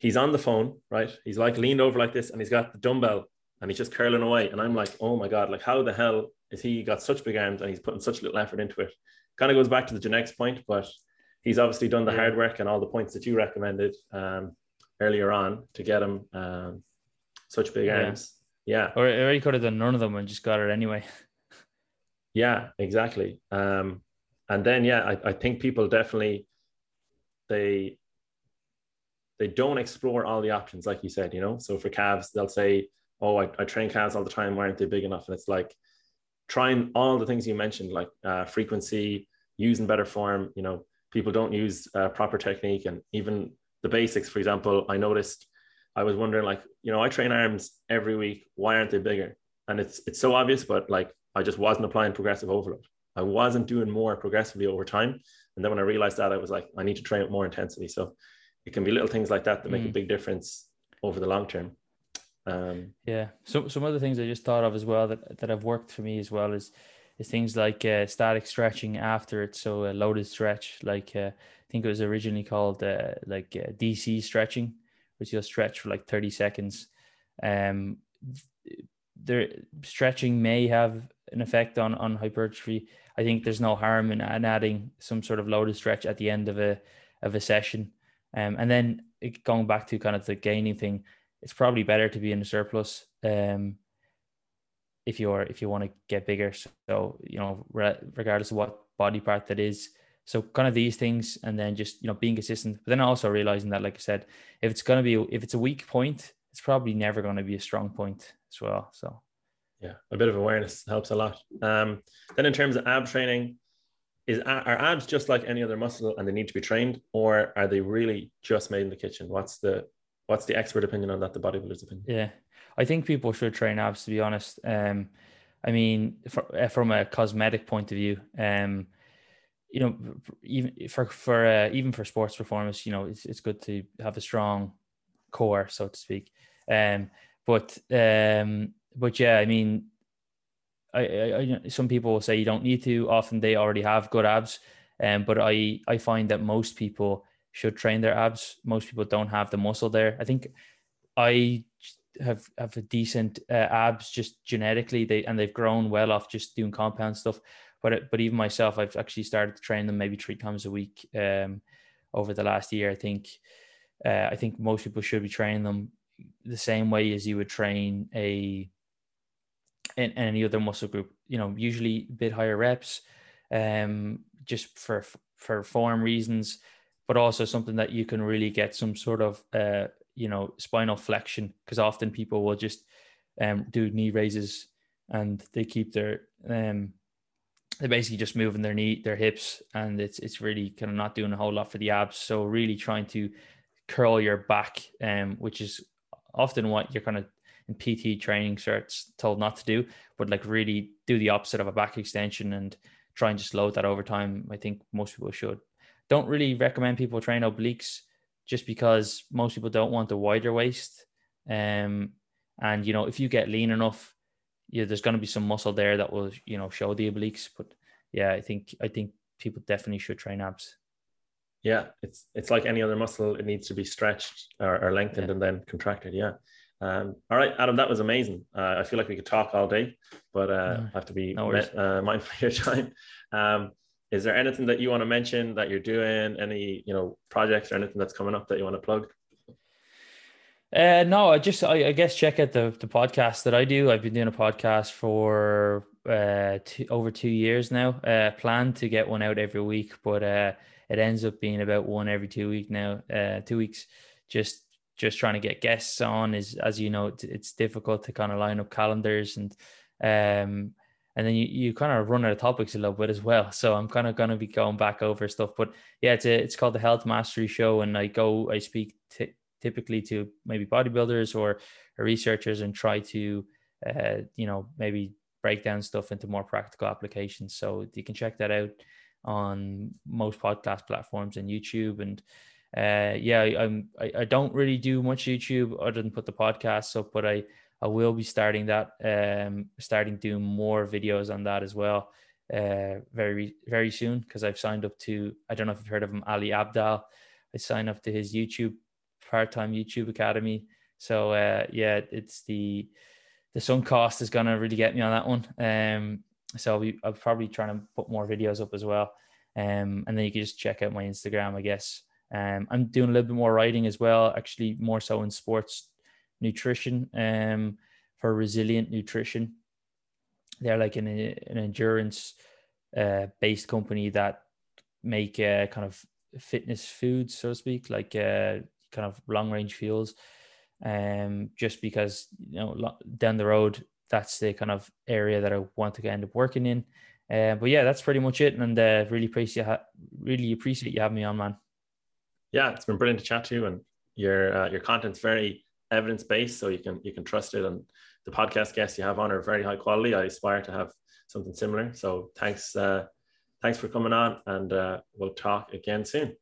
he's on the phone, right? He's like leaned over like this and he's got the dumbbell and he's just curling away. And I'm like, oh my God, like how the hell is he got such big arms and he's putting such little effort into it? Kind of goes back to the genetics point, but he's obviously done the yeah. hard work and all the points that you recommended um, earlier on to get him um, such big yeah. arms. Yeah. Or, or he could have done none of them and just got it anyway. [laughs] yeah, exactly. Um, and then, yeah, I, I think people definitely, they they don't explore all the options, like you said, you know. So for calves, they'll say, "Oh, I, I train calves all the time. Why aren't they big enough?" And it's like trying all the things you mentioned, like uh, frequency, using better form. You know, people don't use uh, proper technique, and even the basics. For example, I noticed I was wondering, like, you know, I train arms every week. Why aren't they bigger? And it's it's so obvious, but like I just wasn't applying progressive overload. I wasn't doing more progressively over time. And then when I realized that, I was like, I need to train with more intensity. So it can be little things like that that make mm. a big difference over the long term. Um, yeah. So some other things I just thought of as well that, that have worked for me as well is is things like uh, static stretching after it. So a loaded stretch, like uh, I think it was originally called uh, like uh, DC stretching, which you'll stretch for like 30 seconds. Um, there stretching may have an effect on on hypertrophy. I think there's no harm in, in adding some sort of loaded stretch at the end of a of a session. Um, and then going back to kind of the gaining thing, it's probably better to be in a surplus um, if you're if you want to get bigger. So you know, re- regardless of what body part that is. So kind of these things, and then just you know being consistent. But then also realizing that, like I said, if it's going to be if it's a weak point, it's probably never going to be a strong point as well. So yeah, a bit of awareness helps a lot. Um, then in terms of ab training, is are abs just like any other muscle and they need to be trained, or are they really just made in the kitchen? What's the what's the expert opinion on that? The bodybuilder's opinion. Yeah, I think people should train abs. To be honest, um, I mean, for, uh, from a cosmetic point of view, um, you know, even for for uh, even for sports performance, you know, it's it's good to have a strong core, so to speak. Um, but um, but yeah, I mean, I, I, some people will say you don't need to. Often they already have good abs, um, but I I find that most people should train their abs. Most people don't have the muscle there. I think I have have a decent uh, abs just genetically. They and they've grown well off just doing compound stuff. But but even myself, I've actually started to train them maybe three times a week um, over the last year. I think uh, I think most people should be training them the same way as you would train a in, in any other muscle group. You know, usually a bit higher reps, um, just for for form reasons, but also something that you can really get some sort of uh, you know spinal flexion because often people will just um, do knee raises and they keep their um, they're basically just moving their knee their hips and it's it's really kind of not doing a whole lot for the abs so really trying to curl your back um which is often what you're kind of in PT training certs told not to do, but like really do the opposite of a back extension and try and just load that over time. I think most people should. Don't really recommend people train obliques just because most people don't want a wider waist. Um, and you know, if you get lean enough, yeah, there's going to be some muscle there that will you know show the obliques. But yeah, I think I think people definitely should train abs. Yeah, it's it's like any other muscle; it needs to be stretched or, or lengthened yeah. and then contracted. Yeah. Um, all right, Adam, that was amazing. Uh, I feel like we could talk all day, but uh, I have to be no met, uh, [laughs] mindful of your time. Um, is there anything that you want to mention that you're doing? Any you know projects or anything that's coming up that you want to plug? Uh, no, I just I, I, guess check out the the podcast that I do. I've been doing a podcast for uh two, over two years now. Uh, plan to get one out every week, but uh, it ends up being about one every two week now. Uh, two weeks, just just trying to get guests on is, as you know, it's, it's difficult to kind of line up calendars and, um, and then you, you kind of run out of topics a little bit as well. So I'm kind of going to be going back over stuff, but yeah, it's a, it's called the Health Mastery Show, and I go, I speak t- typically to maybe bodybuilders or, or researchers and try to, uh, you know, maybe break down stuff into more practical applications. So you can check that out on most podcast platforms and YouTube and uh, yeah, I, I'm I, I don't really do much YouTube other than put the podcasts up, but I I will be starting that, um, starting doing more videos on that as well, uh, very very soon because I've signed up to I don't know if you've heard of him, Ali Abdaal, I signed up to his YouTube part time YouTube Academy. So uh, yeah, it's the the sunk cost is gonna really get me on that one. Um, so we, I'll probably trying to put more videos up as well. Um, and then you can just check out my Instagram, I guess. Um, I'm doing a little bit more writing as well, actually more so in sports nutrition um, for resilient nutrition. They're like an, an endurance uh, based company that make uh, kind of fitness foods, so to speak, like uh, kind of long range fuels. Um, just because you know down the road, that's the kind of area that I want to end up working in. Uh, but yeah, that's pretty much it, and uh, really appreciate really appreciate you having me on, man yeah, it's been brilliant to chat to you, and your uh, your content's very evidence based, so you can you can trust it. And the podcast guests you have on are very high quality. I aspire to have something similar. So thanks, uh, thanks for coming on, and uh, we'll talk again soon.